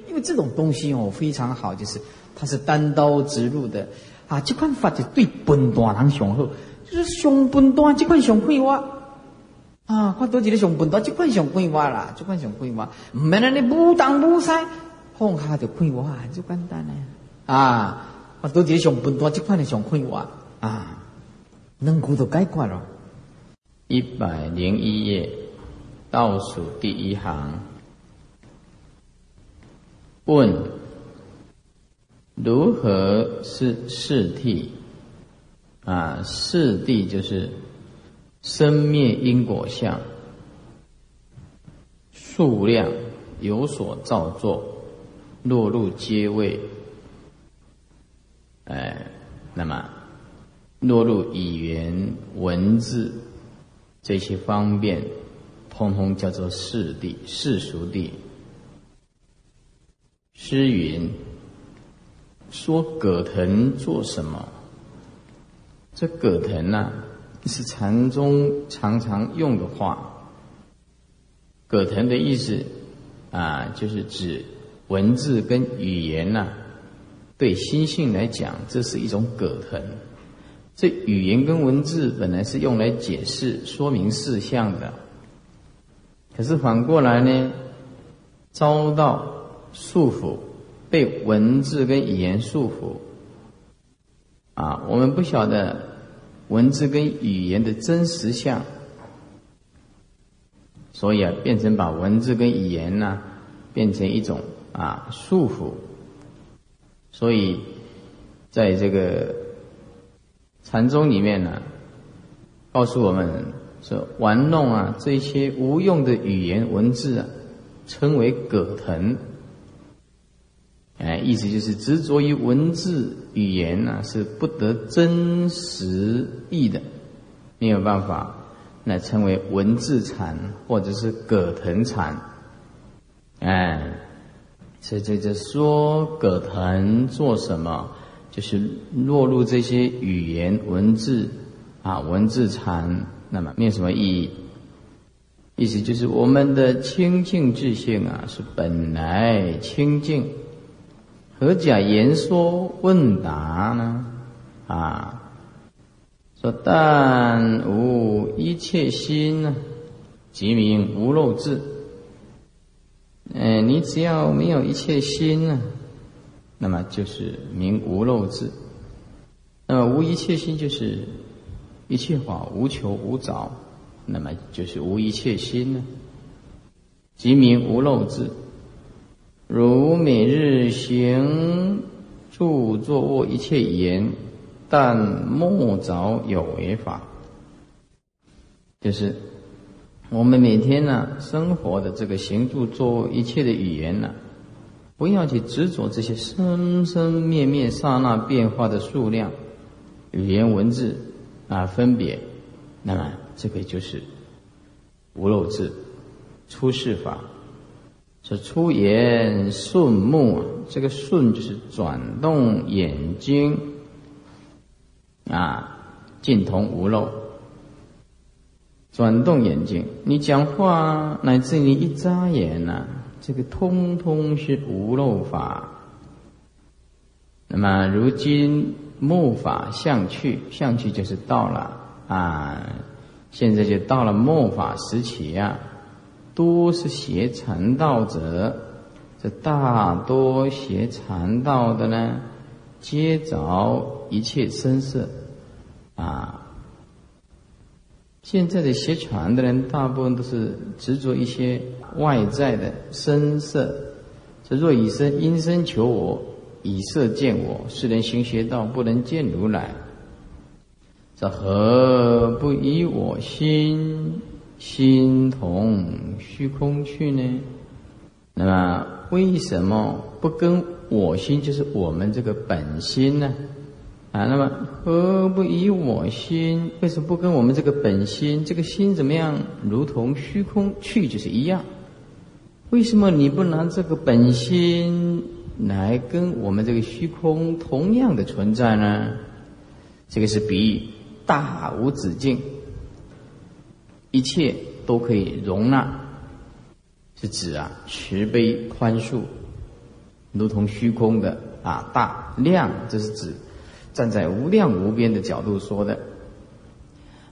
因为这种东西哦非常好，就是它是单刀直入的啊，这款法就对笨蛋人上好，就是上笨蛋这款上快活啊，看多几个上笨蛋这款上快活啦，这款上快活，唔免那你无当无西。放下就快活，就简单嘞啊！我都只上半段，这块的上快活啊，能够都解决了。一百零一页倒数第一行，问：如何是四谛？啊，四谛就是生灭因果相，数量有所造作。落入皆位，哎，那么落入语言文字这些方便，通通叫做世地世俗地。诗云说：“葛藤做什么？”这葛藤呢，是禅宗常常用的话。葛藤的意思啊，就是指。文字跟语言呐，对心性来讲，这是一种葛藤。这语言跟文字本来是用来解释、说明事项的，可是反过来呢，遭到束缚，被文字跟语言束缚。啊，我们不晓得文字跟语言的真实相，所以啊，变成把文字跟语言呢，变成一种。啊，束缚。所以，在这个禅宗里面呢，告诉我们说，玩弄啊这些无用的语言文字啊，称为葛藤。哎，意思就是执着于文字语言呢，是不得真实意的，没有办法，那称为文字禅或者是葛藤禅。哎。所以这这说葛藤做什么？就是落入这些语言文字啊，文字禅，那么没有什么意义。意思就是我们的清净自性啊，是本来清净，何假言说问答呢？啊，说但无一切心呢，即名无漏智。嗯，你只要没有一切心呢，那么就是名无漏智。那么无一切心就是一切法无求无着，那么就是无一切心呢，即名无漏智。如每日行住坐卧一切言，但莫着有为法，就是。我们每天呢，生活的这个行住坐一切的语言呢，不要去执着这些生生灭灭、刹那变化的数量、语言文字啊分别，那么这个就是无漏智、出世法。是出言顺目，这个顺就是转动眼睛啊，尽同无漏。转动眼睛，你讲话乃至你一眨眼呐，这个通通是无漏法。那么如今末法相去，相去就是到了啊，现在就到了末法时期啊，多是邪禅道者，这大多邪禅道的呢，皆着一切声色啊。现在的学禅的人，大部分都是执着一些外在的声色，这若以声因声求我。以色见我，是人行邪道，不能见如来。这何不以我心心同虚空去呢？那么为什么不跟我心，就是我们这个本心呢？啊，那么何不以我心？为什么不跟我们这个本心？这个心怎么样？如同虚空去，就是一样。为什么你不拿这个本心？来跟我们这个虚空同样的存在呢？这个是比喻大无止境，一切都可以容纳，是指啊慈悲宽恕，如同虚空的啊大量，这是指站在无量无边的角度说的。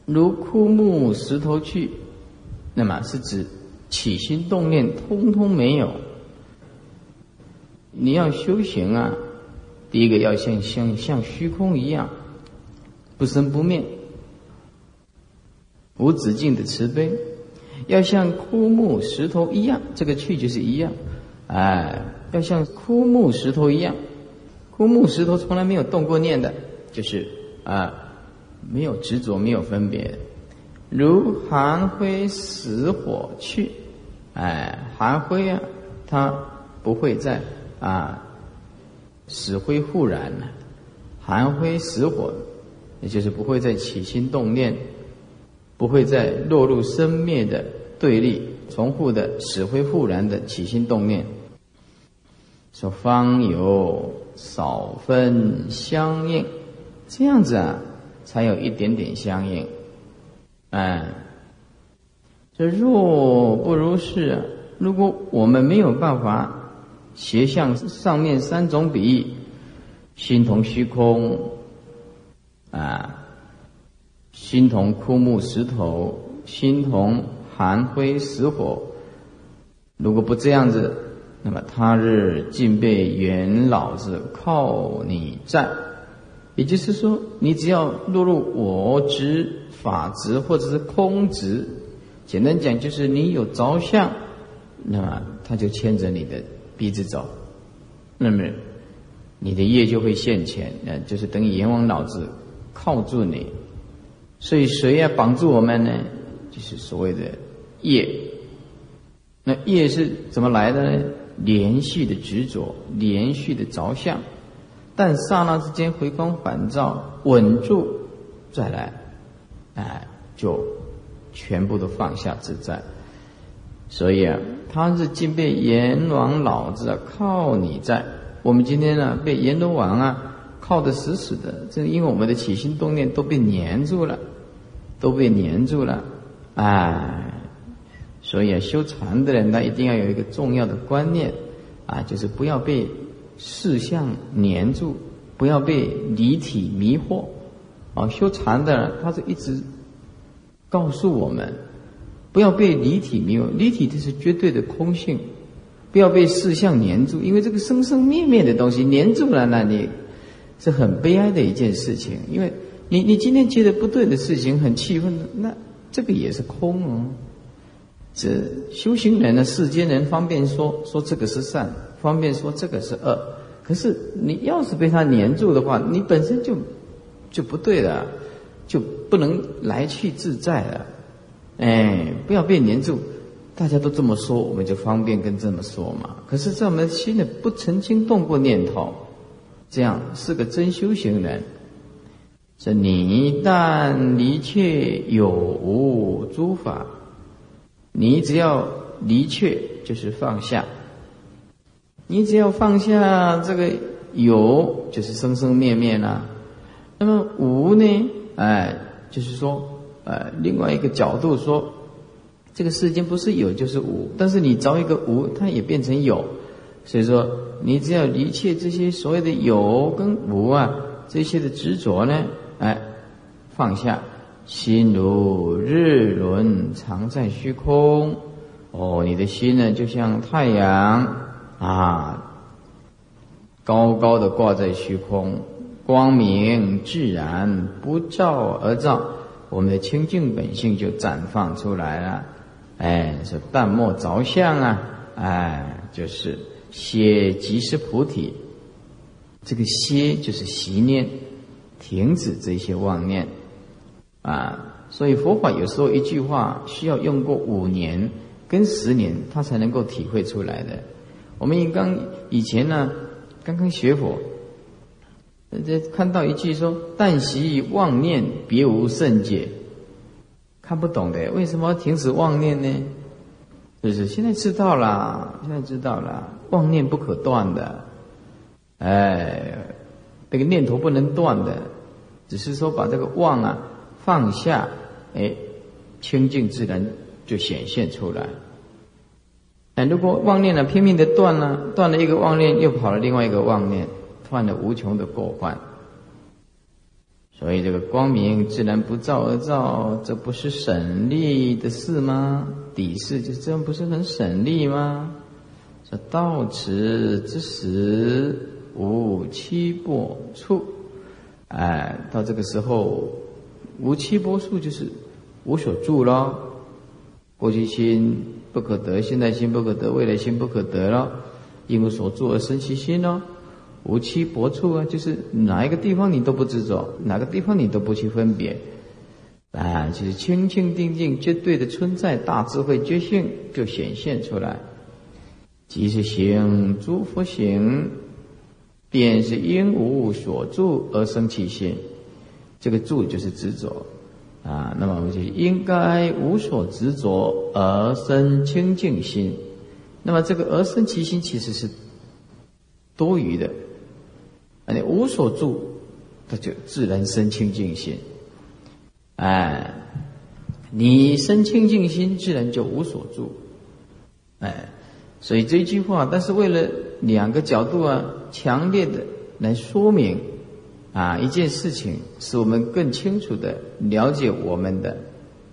如枯木石头去，那么是指起心动念通通没有。你要修行啊，第一个要像像像虚空一样，不生不灭，无止境的慈悲；要像枯木石头一样，这个去就是一样，哎，要像枯木石头一样，枯木石头从来没有动过念的，就是啊，没有执着，没有分别，如寒灰死火去，哎，寒灰啊，它不会在。啊，死灰复燃了，寒灰死火，也就是不会再起心动念，不会再落入生灭的对立、重复的死灰复燃的起心动念。说方有少分相应，这样子啊，才有一点点相应。哎，这若不如是，如果我们没有办法。斜向上面三种比喻，心同虚空，啊，心同枯木石头，心同寒灰死火。如果不这样子，那么他日竟被元老子靠你在。也就是说，你只要落入我执、法执或者是空执，简单讲就是你有着相，那么他就牵着你的。鼻子走，那么你的业就会现前，呃，就是等于阎王老子靠住你，所以谁要绑住我们呢？就是所谓的业。那业是怎么来的呢？连续的执着，连续的着相，但刹那之间回光返照，稳住再来，哎，就全部都放下自在。所以啊，他是竟被阎王老子啊靠你在。我们今天呢，被阎罗王啊靠得死死的，正因为我们的起心动念都被黏住了，都被黏住了，哎，所以啊，修禅的人呢，一定要有一个重要的观念啊，就是不要被事相黏住，不要被离体迷惑。啊，修禅的人他是一直告诉我们。不要被离体迷惑，离体这是绝对的空性。不要被事相黏住，因为这个生生灭灭的东西黏住了，那你是很悲哀的一件事情。因为你你今天觉得不对的事情，很气愤，那这个也是空哦。这修行人呢，世间人方便说说这个是善，方便说这个是恶。可是你要是被他黏住的话，你本身就就不对了，就不能来去自在了。哎，不要被黏住，大家都这么说，我们就方便跟这么说嘛。可是，在我们心里不曾经动过念头，这样是个真修行人。这你一旦离却有无诸法，你只要离却就是放下，你只要放下这个有，就是生生灭灭啦。那么无呢？哎，就是说。呃，另外一个角度说，这个世间不是有就是无，但是你找一个无，它也变成有。所以说，你只要离切这些所谓的有跟无啊，这些的执着呢，哎，放下，心如日轮常在虚空。哦，你的心呢，就像太阳啊，高高的挂在虚空，光明自然不照而照，我们的清净本性就绽放出来了。哎，是淡漠着相啊，哎，就是歇即是菩提。这个歇就是习念，停止这些妄念啊。所以佛法有时候一句话需要用过五年。跟十年，他才能够体会出来的。我们刚以前呢，刚刚学佛，这看到一句说“但习妄念，别无甚解”，看不懂的。为什么停止妄念呢？就是现在知道了，现在知道了，妄念不可断的，哎，这个念头不能断的，只是说把这个妄啊放下，哎，清净自然。就显现出来。哎，如果妄念呢拼命的断呢，断了一个妄念，又跑了另外一个妄念，犯了无穷的过患。所以这个光明自然不照而照，这不是省力的事吗？底事就这样，不是很省力吗？说到此之时，无七波处。哎，到这个时候，无七波处就是无所住咯。过去心不可得，现在心不可得，未来心不可得了，因无所住而生其心咯。无期薄处啊，就是哪一个地方你都不执着，哪个地方你都不去分别，啊，就是清清定定绝对的存在，大智慧觉性就显现出来。即是行诸佛行，便是因无所住而生其心，这个住就是执着。啊，那么我们就应该无所执着而生清净心。那么这个而生其心其实是多余的。你无所住，它就自然生清净心。哎，你生清净心，自然就无所住。哎，所以这句话，但是为了两个角度啊，强烈的来说明。啊，一件事情使我们更清楚的了解我们的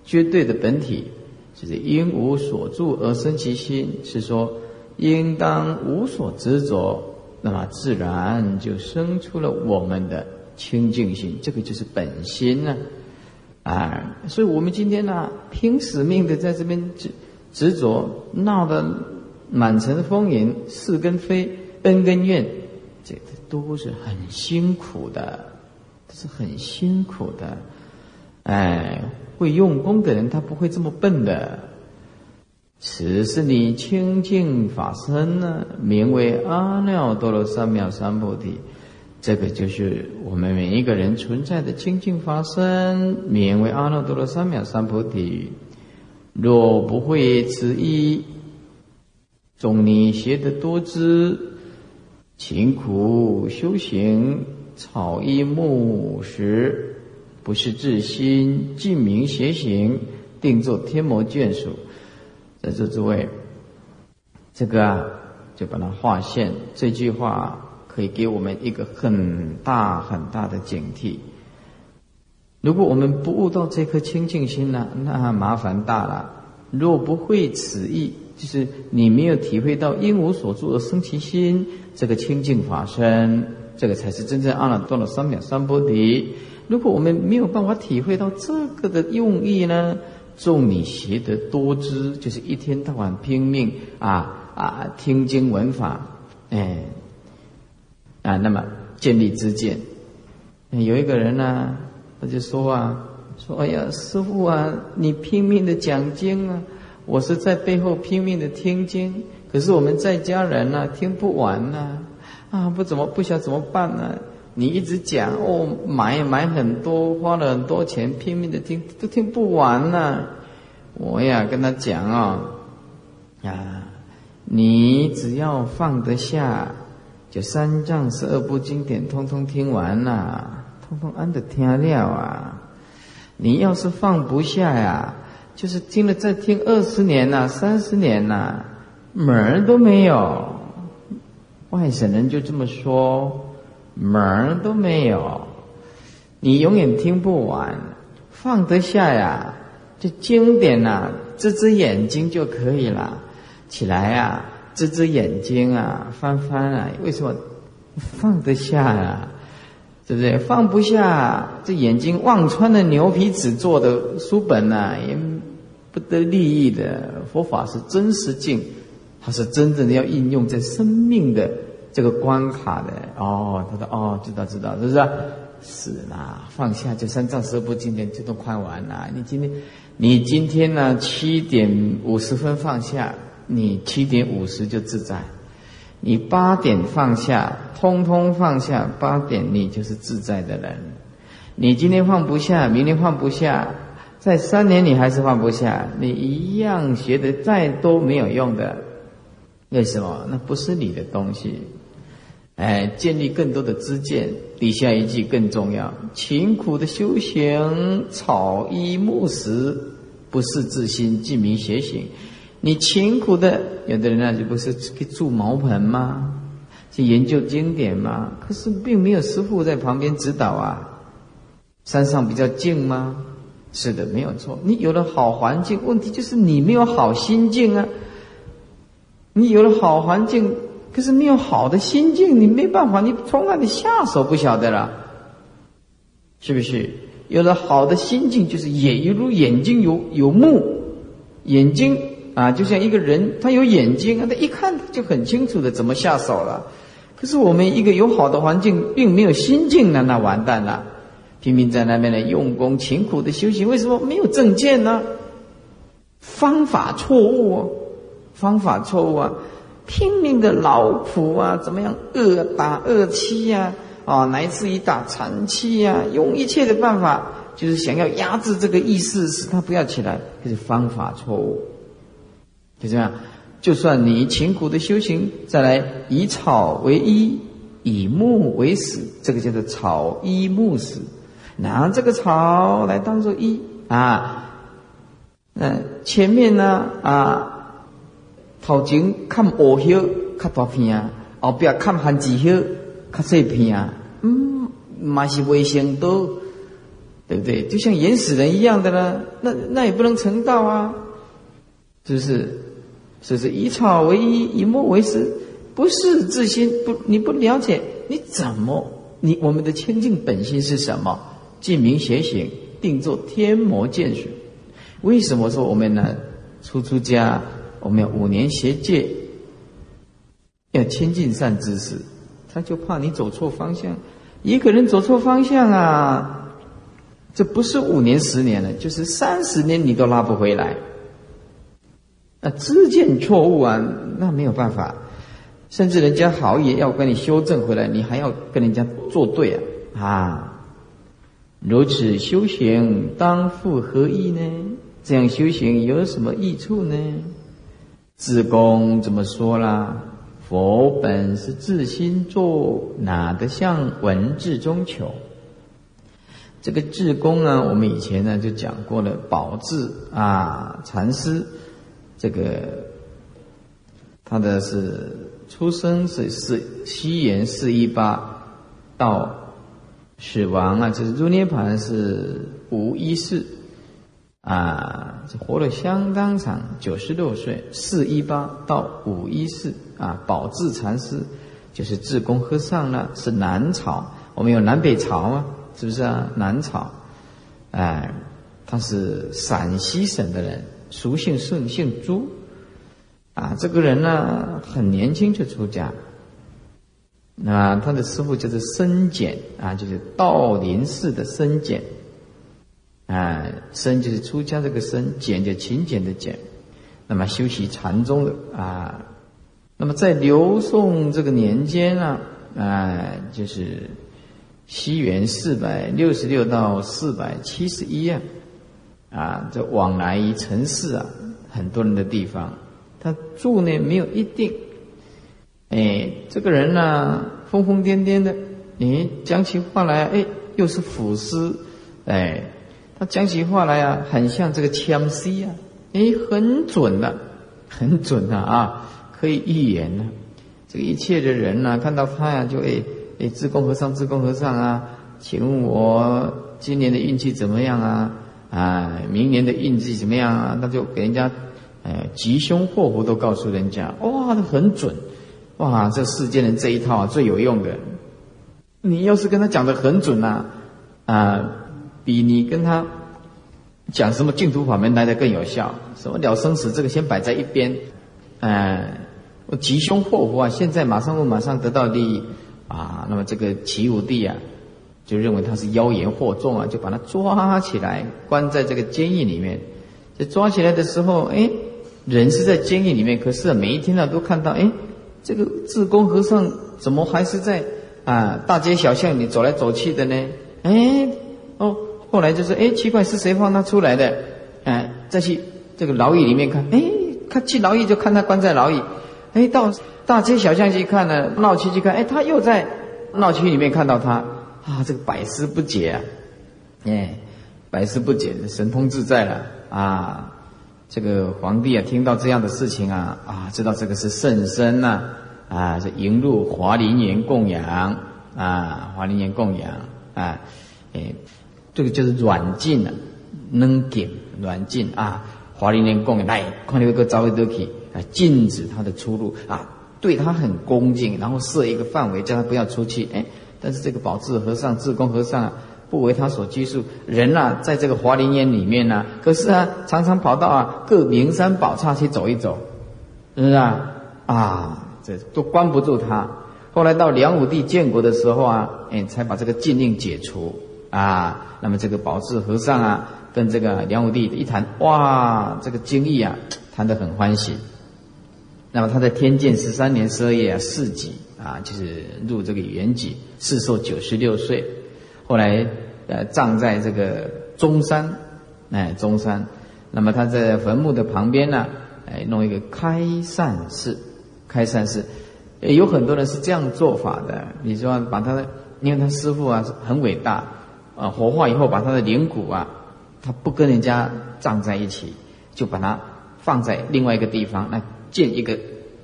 绝对的本体，就是因无所住而生其心，是说应当无所执着，那么自然就生出了我们的清净心，这个就是本心呢。啊，所以我们今天呢，拼死命的在这边执执着，闹得满城风云，是跟非，恩跟怨，这。都是很辛苦的，都是很辛苦的。哎，会用功的人他不会这么笨的。此是你清净法身呢，名为阿耨多罗三藐三菩提。这个就是我们每一个人存在的清净法身，名为阿耨多罗三藐三菩提。若不会此意，纵你学得多知。勤苦修行，草衣木食，不是自心尽明邪行，定作天魔眷属。在座诸位，这个啊，就把它划线。这句话可以给我们一个很大很大的警惕。如果我们不悟到这颗清净心呢，那麻烦大了。若不会此意。就是你没有体会到因无所住而生其心，这个清净法身，这个才是真正阿耨多罗三藐三菩提。如果我们没有办法体会到这个的用意呢，纵你习得多知，就是一天到晚拼命啊啊听经闻法，哎啊，那么建立知见。有一个人呢，他就说啊，说哎呀，师傅啊，你拼命的讲经啊。我是在背后拼命的听经，可是我们在家人呢听不完呢，啊不怎么不晓怎么办呢？你一直讲哦，买买很多，花了很多钱，拼命的听都听不完呢。我呀跟他讲啊，啊，你只要放得下，就三藏十二部经典通通听完了，通通安得听了啊。你要是放不下呀。就是听了再听二十年呐，三十年呐，门儿都没有。外省人就这么说，门儿都没有。你永远听不完，放得下呀，就经典呐，遮遮眼睛就可以了。起来啊，遮遮眼睛啊，翻翻啊，为什么放得下呀？对不对？放不下，这眼睛望穿的牛皮纸做的书本呐，也不得利益的。佛法是真实境，它是真正的要应用在生命的这个关卡的。哦，他说哦，知道知道，是不是？是啦，放下就三藏十部经典就都快完了。你今天，你今天呢？七点五十分放下，你七点五十就自在。你八点放下，通通放下，八点你就是自在的人。你今天放不下，明天放不下，在三年你还是放不下，你一样学的再多没有用的。为什么？那不是你的东西。哎，建立更多的知见。底下一句更重要：勤苦的修行，草衣木食，不是自心，即名邪行。你勤苦的，有的人那就不是去住茅棚吗？去研究经典吗？可是并没有师傅在旁边指导啊。山上比较静吗？是的，没有错。你有了好环境，问题就是你没有好心境啊。你有了好环境，可是没有好的心境，你没办法，你从哪里下手不晓得了，是不是？有了好的心境，就是眼犹如眼睛有有目，眼睛。啊，就像一个人，他有眼睛啊，他一看就很清楚的怎么下手了。可是我们一个有好的环境，并没有心境呢，那完蛋了。拼命在那边呢用功勤苦的修行，为什么没有正见呢？方法错误哦，方法错误啊！拼命的劳苦啊，怎么样恶打恶欺呀？啊，乃至于打残欺呀，用一切的办法，就是想要压制这个意识，使他不要起来。可是方法错误。就这样，就算你勤苦的修行，再来以草为衣，以木为食，这个叫做草衣木食，拿这个草来当做衣啊。嗯，前面呢啊，头前看乌叶较大片啊，后边看番薯叶较细片啊。嗯，嘛是卫生多，对不对？就像原始人一样的呢，那那也不能成道啊，是不是？是是以草为衣，以木为食，不是自心不？你不了解，你怎么？你我们的清净本心是什么？净明邪行，定做天魔见水。为什么说我们呢？出出家，我们要五年邪戒，要亲近善知识，他就怕你走错方向。一个人走错方向啊，这不是五年十年了，就是三十年你都拉不回来。那知见错误啊，那没有办法，甚至人家好也要跟你修正回来，你还要跟人家作对啊啊！如此修行当复何意呢？这样修行有什么益处呢？自公怎么说啦？佛本是自心作，哪个向文字中求？这个智公呢，我们以前呢就讲过了，宝智啊，禅师。这个他的是出生是是西元四一八，到死亡啊，就是入涅盘是五一四，啊，活了相当长，九十六岁，四一八到五一四啊，宝智禅师就是智公和尚呢，是南朝，我们有南北朝嘛，是不是啊？南朝，哎，他是陕西省的人。俗姓盛，姓朱，啊，这个人呢很年轻就出家，那他的师傅就是僧简啊，就是道林寺的僧简，啊，僧就是出家这个僧，简就勤俭的俭，那么修习禅宗的啊，那么在刘宋这个年间呢，啊，就是西元四百六十六到四百七十一啊。啊，这往来于城市啊，很多人的地方，他住呢没有一定。哎，这个人呢疯疯癫癫的，你讲起话来，哎，又是腐尸，哎，他讲起话来啊，很像这个枪 C 啊，哎，很准的，很准的啊，可以预言呢。这个一切的人呢，看到他呀，就哎哎，自贡和尚，自贡和尚啊，请问我今年的运气怎么样啊？啊，明年的运气怎么样啊？那就给人家，呃，吉凶祸福都告诉人家，哇，这很准，哇，这世间人这一套啊最有用的。你要是跟他讲的很准呐，啊，比你跟他讲什么净土法门来的更有效。什么了生死这个先摆在一边，哎，吉凶祸福啊，现在马上我马上得到利益啊，那么这个齐武帝啊。就认为他是妖言惑众啊，就把他抓起来，关在这个监狱里面。这抓起来的时候，哎，人是在监狱里面，可是每一天呢都看到，哎，这个智公和尚怎么还是在啊大街小巷里走来走去的呢？哎，哦，后来就是，哎，奇怪是谁放他出来的？哎，再去这个牢狱里面看，哎，他进牢狱就看他关在牢狱，哎，到大街小巷去看呢，闹区去看，哎，他又在闹区里面看到他。啊，这个百思不解啊，哎，百思不解，神通自在了啊！这个皇帝啊，听到这样的事情啊，啊，知道这个是圣僧呐，啊，是迎入华林园供养啊，华林园供养啊，哎，这个就是软禁啊，能给软禁啊，华林园供养来，看那个招一得起啊，禁止他的出入啊，对他很恭敬，然后设一个范围，叫他不要出去，哎。但是这个宝智和尚、智公和尚啊，不为他所拘束。人呐，在这个华林烟里面呢，可是啊，常常跑到啊各名山宝刹去走一走，是不是啊？啊，这都关不住他。后来到梁武帝建国的时候啊，哎，才把这个禁令解除啊。那么这个宝智和尚啊，跟这个梁武帝一谈，哇，这个经义啊，谈得很欢喜。那么他在天监十三年十二月啊，四己。啊，就是入这个元己，世寿九十六岁，后来呃葬在这个中山，哎中山，那么他在坟墓的旁边呢，哎弄一个开善寺，开善寺，有很多人是这样做法的。你说把他的，因为他师傅啊很伟大，啊火化以后把他的灵骨啊，他不跟人家葬在一起，就把它放在另外一个地方，那建一个。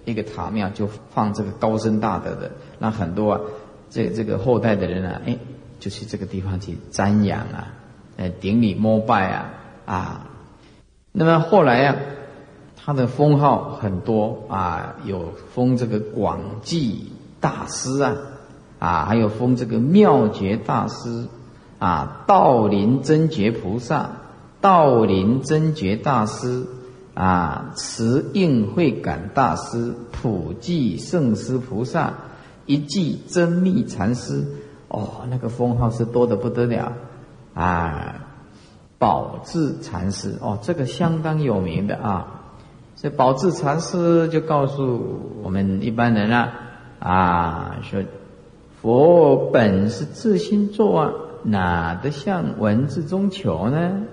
一个塔庙就放这个高深大德的，那很多啊，这这个后代的人啊，哎，就去这个地方去瞻仰啊，呃，顶礼膜拜啊，啊，那么后来啊，他的封号很多啊，有封这个广济大师啊，啊，还有封这个妙觉大师啊，道林真觉菩萨，道林真觉大师。啊，慈应慧感大师、普济圣师菩萨、一记真密禅师，哦，那个封号是多的不得了啊！宝智禅师，哦，这个相当有名的啊。这宝智禅师就告诉我们一般人了啊，说佛本是自心作啊，哪得向文字中求呢？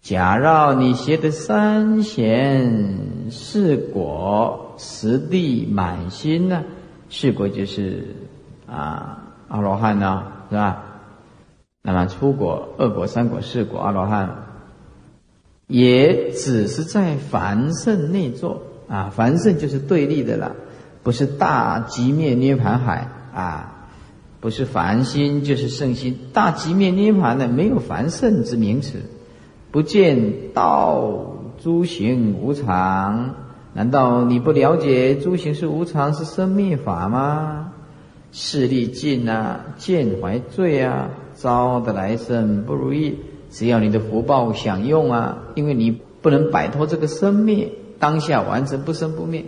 假若你学的三贤四果十地满心呢？四果就是啊阿罗汉呢，是吧？那么初果、二果、三果、四果阿罗汉，也只是在凡圣内做啊。凡圣就是对立的了，不是大极灭涅盘海啊，不是凡心就是圣心。大极灭涅盘呢，没有凡圣之名词。不见道诸行无常，难道你不了解诸行是无常，是生灭法吗？势力尽啊，见怀罪啊，遭的来生不如意，只要你的福报享用啊，因为你不能摆脱这个生灭，当下完成不生不灭，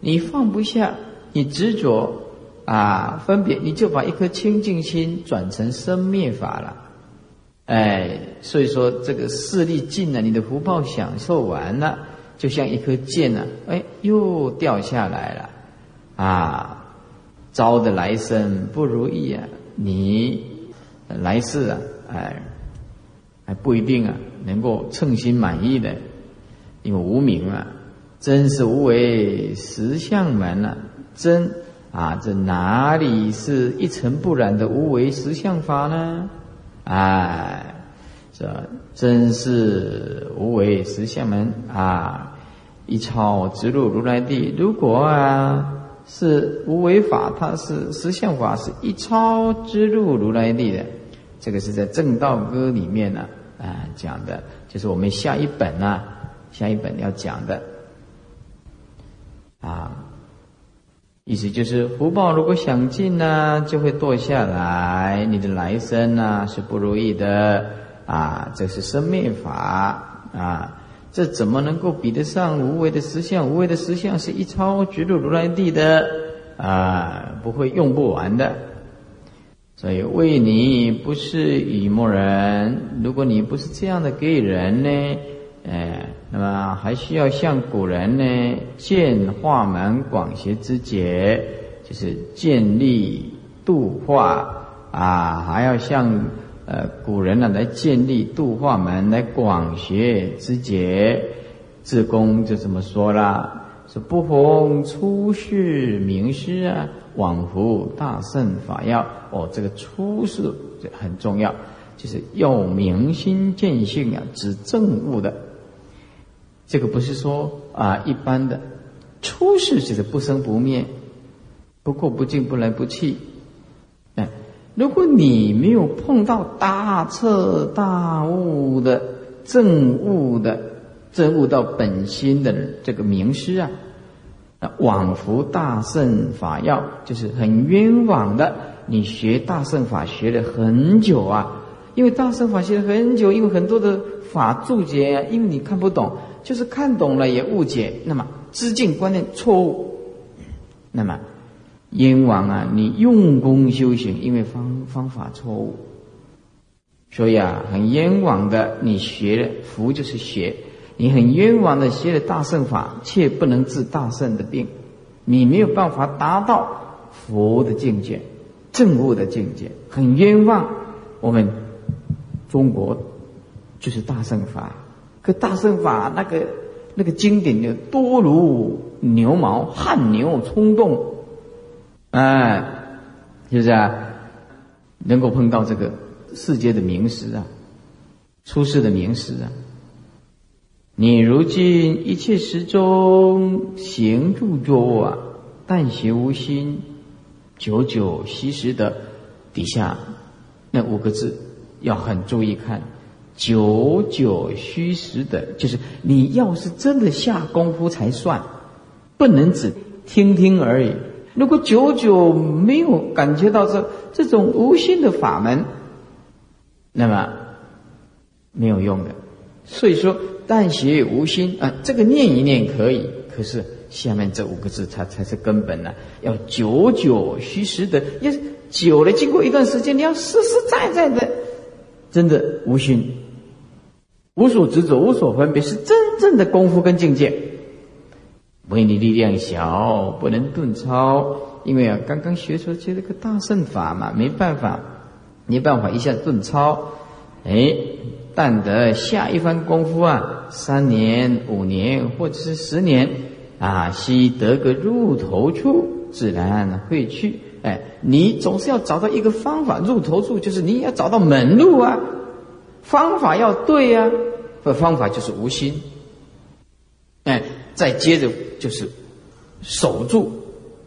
你放不下，你执着啊，分别，你就把一颗清净心转成生灭法了。哎，所以说这个势力尽了，你的福报享受完了，就像一颗箭呢，哎，又掉下来了，啊，招的来生不如意啊，你来世啊，哎，还不一定啊，能够称心满意的，因为无名啊，真是无为实相门啊，真啊，这哪里是一尘不染的无为实相法呢？哎，这真是无为实相门啊！一超直入如来地。如果啊是无为法，它是实相法，是一超之路如来地的。这个是在《正道歌》里面呢啊讲的，就是我们下一本呢，下一本要讲的啊，意思就是福报如果想尽呢，就会堕下来，你的来生呢是不如意的啊，这是生灭法啊。这怎么能够比得上无为的实相？无为的实相是一超绝入如来地的啊，不会用不完的。所以为你不是雨墨人，如果你不是这样的给予人呢，哎，那么还需要像古人呢，建化门广学之节，就是建立度化啊，还要像。呃，古人呢来建立度化门，来广学知节，自公就这么说了：说不逢出世名师啊，往复大圣法要。哦，这个出世这很重要，就是要明心见性啊，指正悟的。这个不是说啊一般的出世，就是不生不灭，不过不净，不来不去。如果你没有碰到大彻大悟的正悟的正悟到本心的这个名师啊，啊，往复大圣法要，就是很冤枉的。你学大圣法学了很久啊，因为大圣法学了很久，因为很多的法注解，因为你看不懂，就是看懂了也误解，那么知境观念错误，那么。冤枉啊！你用功修行，因为方方法错误，所以啊，很冤枉的。你学了福就是学，你很冤枉的学了大圣法，却不能治大圣的病，你没有办法达到佛的境界、正悟的境界，很冤枉。我们中国就是大圣法，可大圣法那个那个经典就多如牛毛，汗牛充栋。哎，是不是啊？能够碰到这个世界的名师啊，出世的名师啊。你如今一切时中行住坐卧啊，但学无心，久久息时的底下那五个字要很注意看。久久虚实的，就是你要是真的下功夫才算，不能只听听而已。如果久久没有感觉到这这种无心的法门，那么没有用的。所以说，但学无心啊，这个念一念可以，可是下面这五个字它才是根本呢。要久久虚实的，要久了，经过一段时间，你要实实在在的，真的无心，无所执着，无所分别，是真正的功夫跟境界。因为你力量小，不能顿超，因为啊，刚刚学出去这个大圣法嘛，没办法，没办法一下顿超，哎，但得下一番功夫啊，三年、五年或者是十年啊，悉得个入头处，自然会去。哎，你总是要找到一个方法，入头处就是你要找到门路啊，方法要对呀，这方法就是无心，哎。再接着就是守住，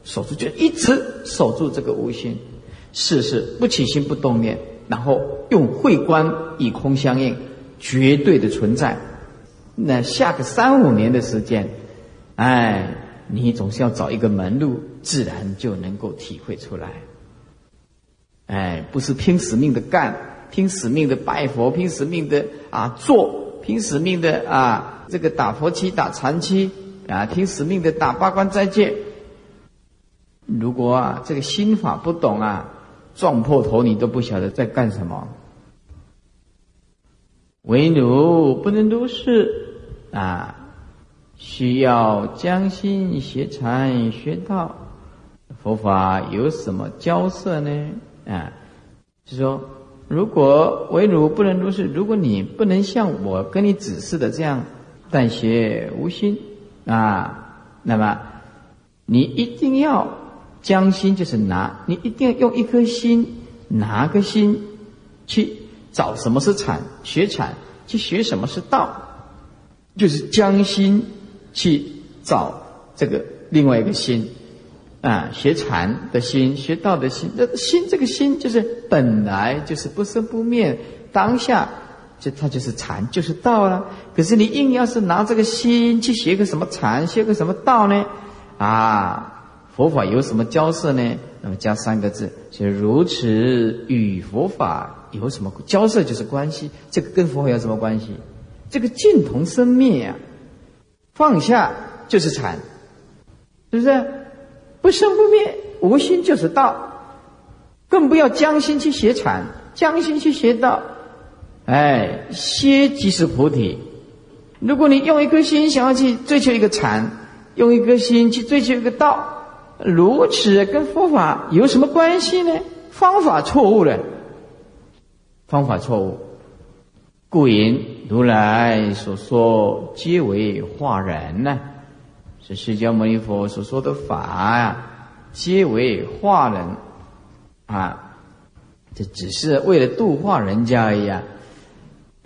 守住就一直守住这个无心，事事不起心不动念，然后用慧观以空相应，绝对的存在。那下个三五年的时间，哎，你总是要找一个门路，自然就能够体会出来。哎，不是拼死命的干，拼死命的拜佛，拼死命的啊做，拼死命的啊。这个打佛七、打禅七啊，听使命的打八关斋戒。如果啊，这个心法不懂啊，撞破头你都不晓得在干什么。为奴不能如是啊，需要将心学禅学道。佛法有什么交涉呢？啊，就说如果为奴不能如是，如果你不能像我跟你指示的这样。但学无心啊，那么你一定要将心，就是拿，你一定要用一颗心，拿个心去找什么是禅，学禅去学什么是道，就是将心去找这个另外一个心啊，学禅的心，学道的心，这心这个心就是本来就是不生不灭，当下就它就是禅，就是道了。可是你硬要是拿这个心去学个什么禅，学个什么道呢？啊，佛法有什么交涉呢？那么加三个字，就如此与佛法有什么交涉，就是关系。这个跟佛法有什么关系？这个尽同生灭啊，放下就是禅，是不是？不生不灭，无心就是道，更不要将心去学禅，将心去学道。哎，歇即是菩提。如果你用一颗心想要去追求一个禅，用一颗心去追求一个道，如此跟佛法有什么关系呢？方法错误了，方法错误。故言如来所说，皆为化人呢。是释迦牟尼佛所说的法啊，皆为化人啊，这只是为了度化人家而已啊。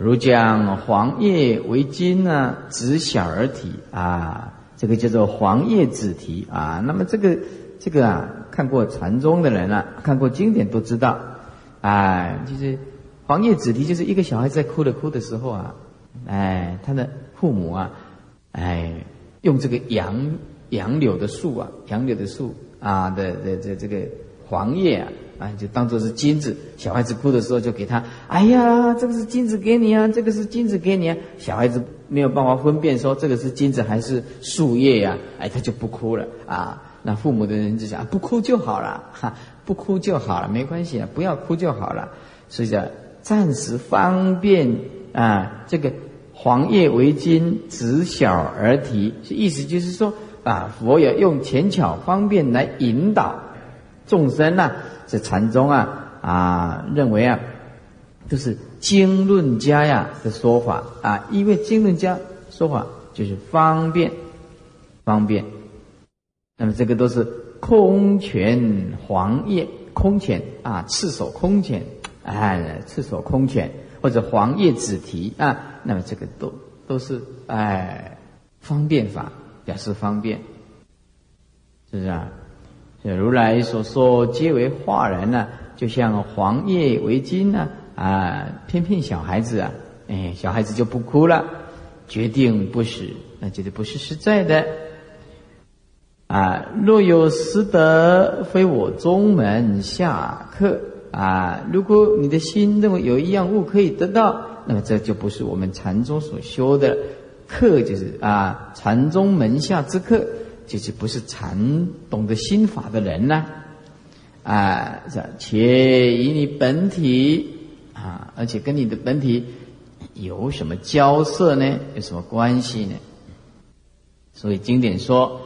如将黄叶为金呢，子小儿体啊，这个叫做黄叶子啼啊。那么这个这个啊，看过禅宗的人啊，看过经典都知道，哎，就是黄叶子啼，就是一个小孩在哭的哭的时候啊，哎，他的父母啊，哎。用这个杨杨柳的树啊，杨柳的树啊的的这这个黄叶啊，啊就当做是金子。小孩子哭的时候就给他，哎呀，这个是金子给你啊，这个是金子给你啊。小孩子没有办法分辨说这个是金子还是树叶呀，哎，他就不哭了啊。那父母的人就想，不哭就好了，哈，不哭就好了，没关系啊，不要哭就好了。所以讲暂时方便啊，这个。黄叶为金，子小而提，意思就是说啊，佛要用浅巧方便来引导众生呐。这禅宗啊啊认为啊，就是经论家呀的说法啊，因为经论家说法就是方便方便。那么这个都是空拳黄叶，空拳啊，赤手空拳，哎，赤手空拳。或者黄叶子提啊，那么这个都都是哎方便法，表示方便，是不是啊？如来所说皆为化人呢，就像黄叶为金呢啊，偏偏小孩子啊，哎，小孩子就不哭了，决定不死，那绝对不是实在的啊。若有实得，非我宗门下客。啊，如果你的心认为有一样物可以得到，那么这就不是我们禅宗所修的客，就是啊，禅宗门下之客，就是不是禅懂得心法的人呢？啊，且以你本体啊，而且跟你的本体有什么交涉呢？有什么关系呢？所以经典说，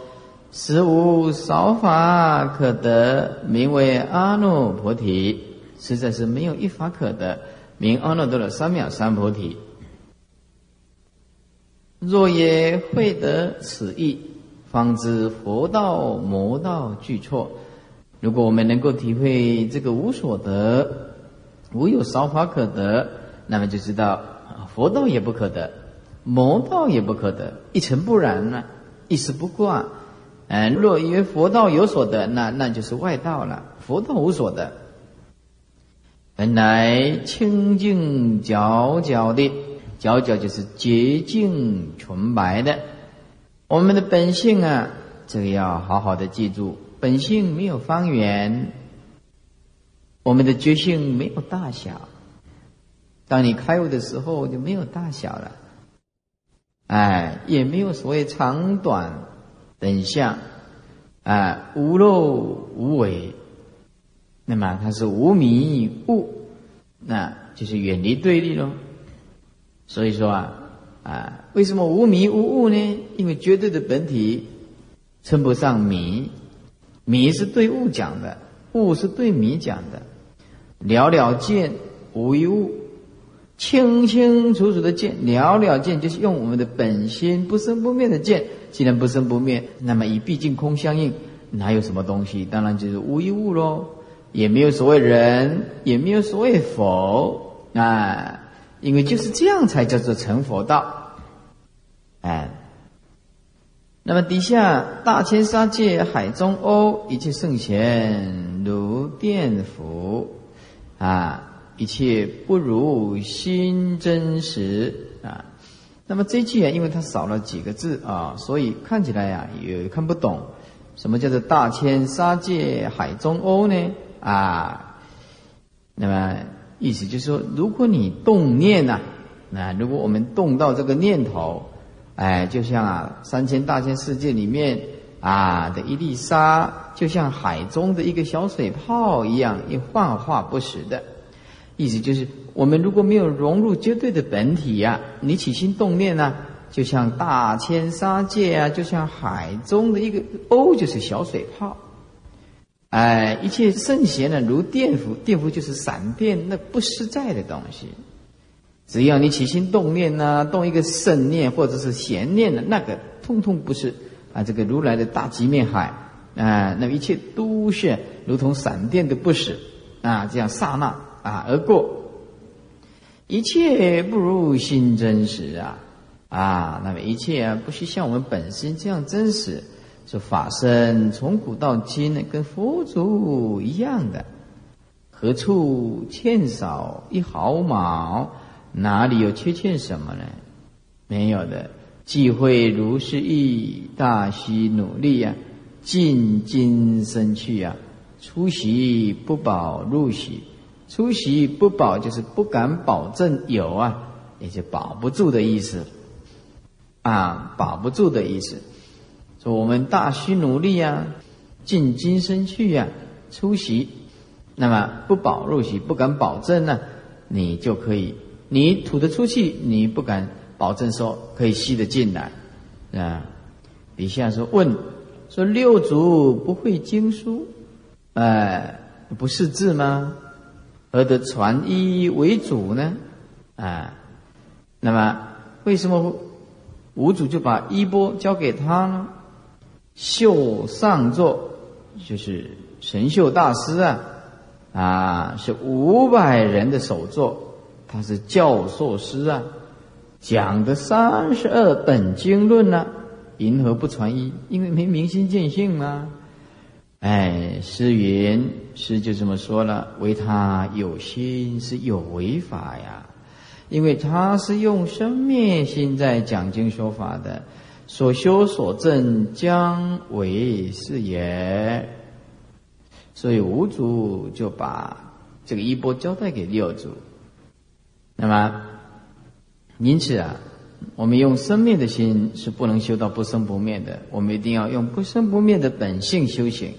实无少法可得，名为阿耨菩提。实在是没有一法可得，名阿耨多罗三藐三菩提。若也会得此意，方知佛道魔道俱错。如果我们能够体会这个无所得，无有少法可得，那么就知道佛道也不可得，魔道也不可得，一尘不染呢，一丝不挂。嗯，若以为佛道有所得，那那就是外道了。佛道无所得。本来清净皎皎的，皎皎就是洁净纯白的。我们的本性啊，这个要好好的记住。本性没有方圆，我们的觉性没有大小。当你开悟的时候，就没有大小了。哎，也没有所谓长短等相，啊，无漏无为。那么它是无迷悟，那就是远离对立喽。所以说啊啊，为什么无迷无悟呢？因为绝对的本体称不上迷，迷是对物讲的，悟是对迷讲的。了了见无一物，清清楚楚的见，了了见就是用我们的本心不生不灭的见。既然不生不灭，那么以毕竟空相应，哪有什么东西？当然就是无一物喽。也没有所谓人，也没有所谓佛啊，因为就是这样才叫做成佛道。哎，那么底下大千沙界海中欧一切圣贤如电伏啊，一切不如心真实啊。那么这句啊，因为它少了几个字啊，所以看起来呀也看不懂。什么叫做大千沙界海中欧呢？啊，那么意思就是说，如果你动念呐，那如果我们动到这个念头。哎，就像啊，三千大千世界里面啊的一粒沙，就像海中的一个小水泡一样，一幻化不实的。意思就是，我们如果没有融入绝对的本体呀，你起心动念呢，就像大千沙界啊，就像海中的一个哦，就是小水泡。哎，一切圣贤呢，如电符，电符就是闪电，那不实在的东西。只要你起心动念呐，动一个圣念或者是贤念的，那个通通不是啊，这个如来的大极面海啊，那么一切都是如同闪电的不死啊，这样刹那啊而过，一切不如心真实啊啊，那么一切，不是像我们本身这样真实，是法身从古到今呢跟佛祖一样的，何处欠少一毫毛？哪里有缺欠什么呢？没有的，既会如是意，大须努力呀，尽今生去呀，出席不保入席，出席不保就是不敢保证有啊，也就保不住的意思，啊，保不住的意思。说我们大须努力呀，尽今生去呀，出席，那么不保入席，不敢保证呢，你就可以。你吐得出去，你不敢保证说可以吸得进来，啊？底下说问说六祖不会经书，哎，不识字吗？何得传衣为主呢？啊？那么为什么五祖就把衣钵交给他呢？秀上座就是神秀大师啊，啊，是五百人的首座。他是教授师啊，讲的三十二本经论呢，银河不传一？因为没明心见性嘛。哎，诗云诗就这么说了，唯他有心是有为法呀，因为他是用生灭心在讲经说法的，所修所证将为是也。所以五祖就把这个衣钵交代给六祖。那么，因此啊，我们用生灭的心是不能修到不生不灭的。我们一定要用不生不灭的本性修行。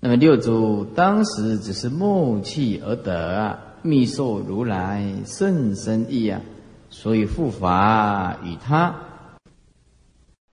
那么六祖当时只是默契而得啊，密受如来甚深意啊，所以护法与他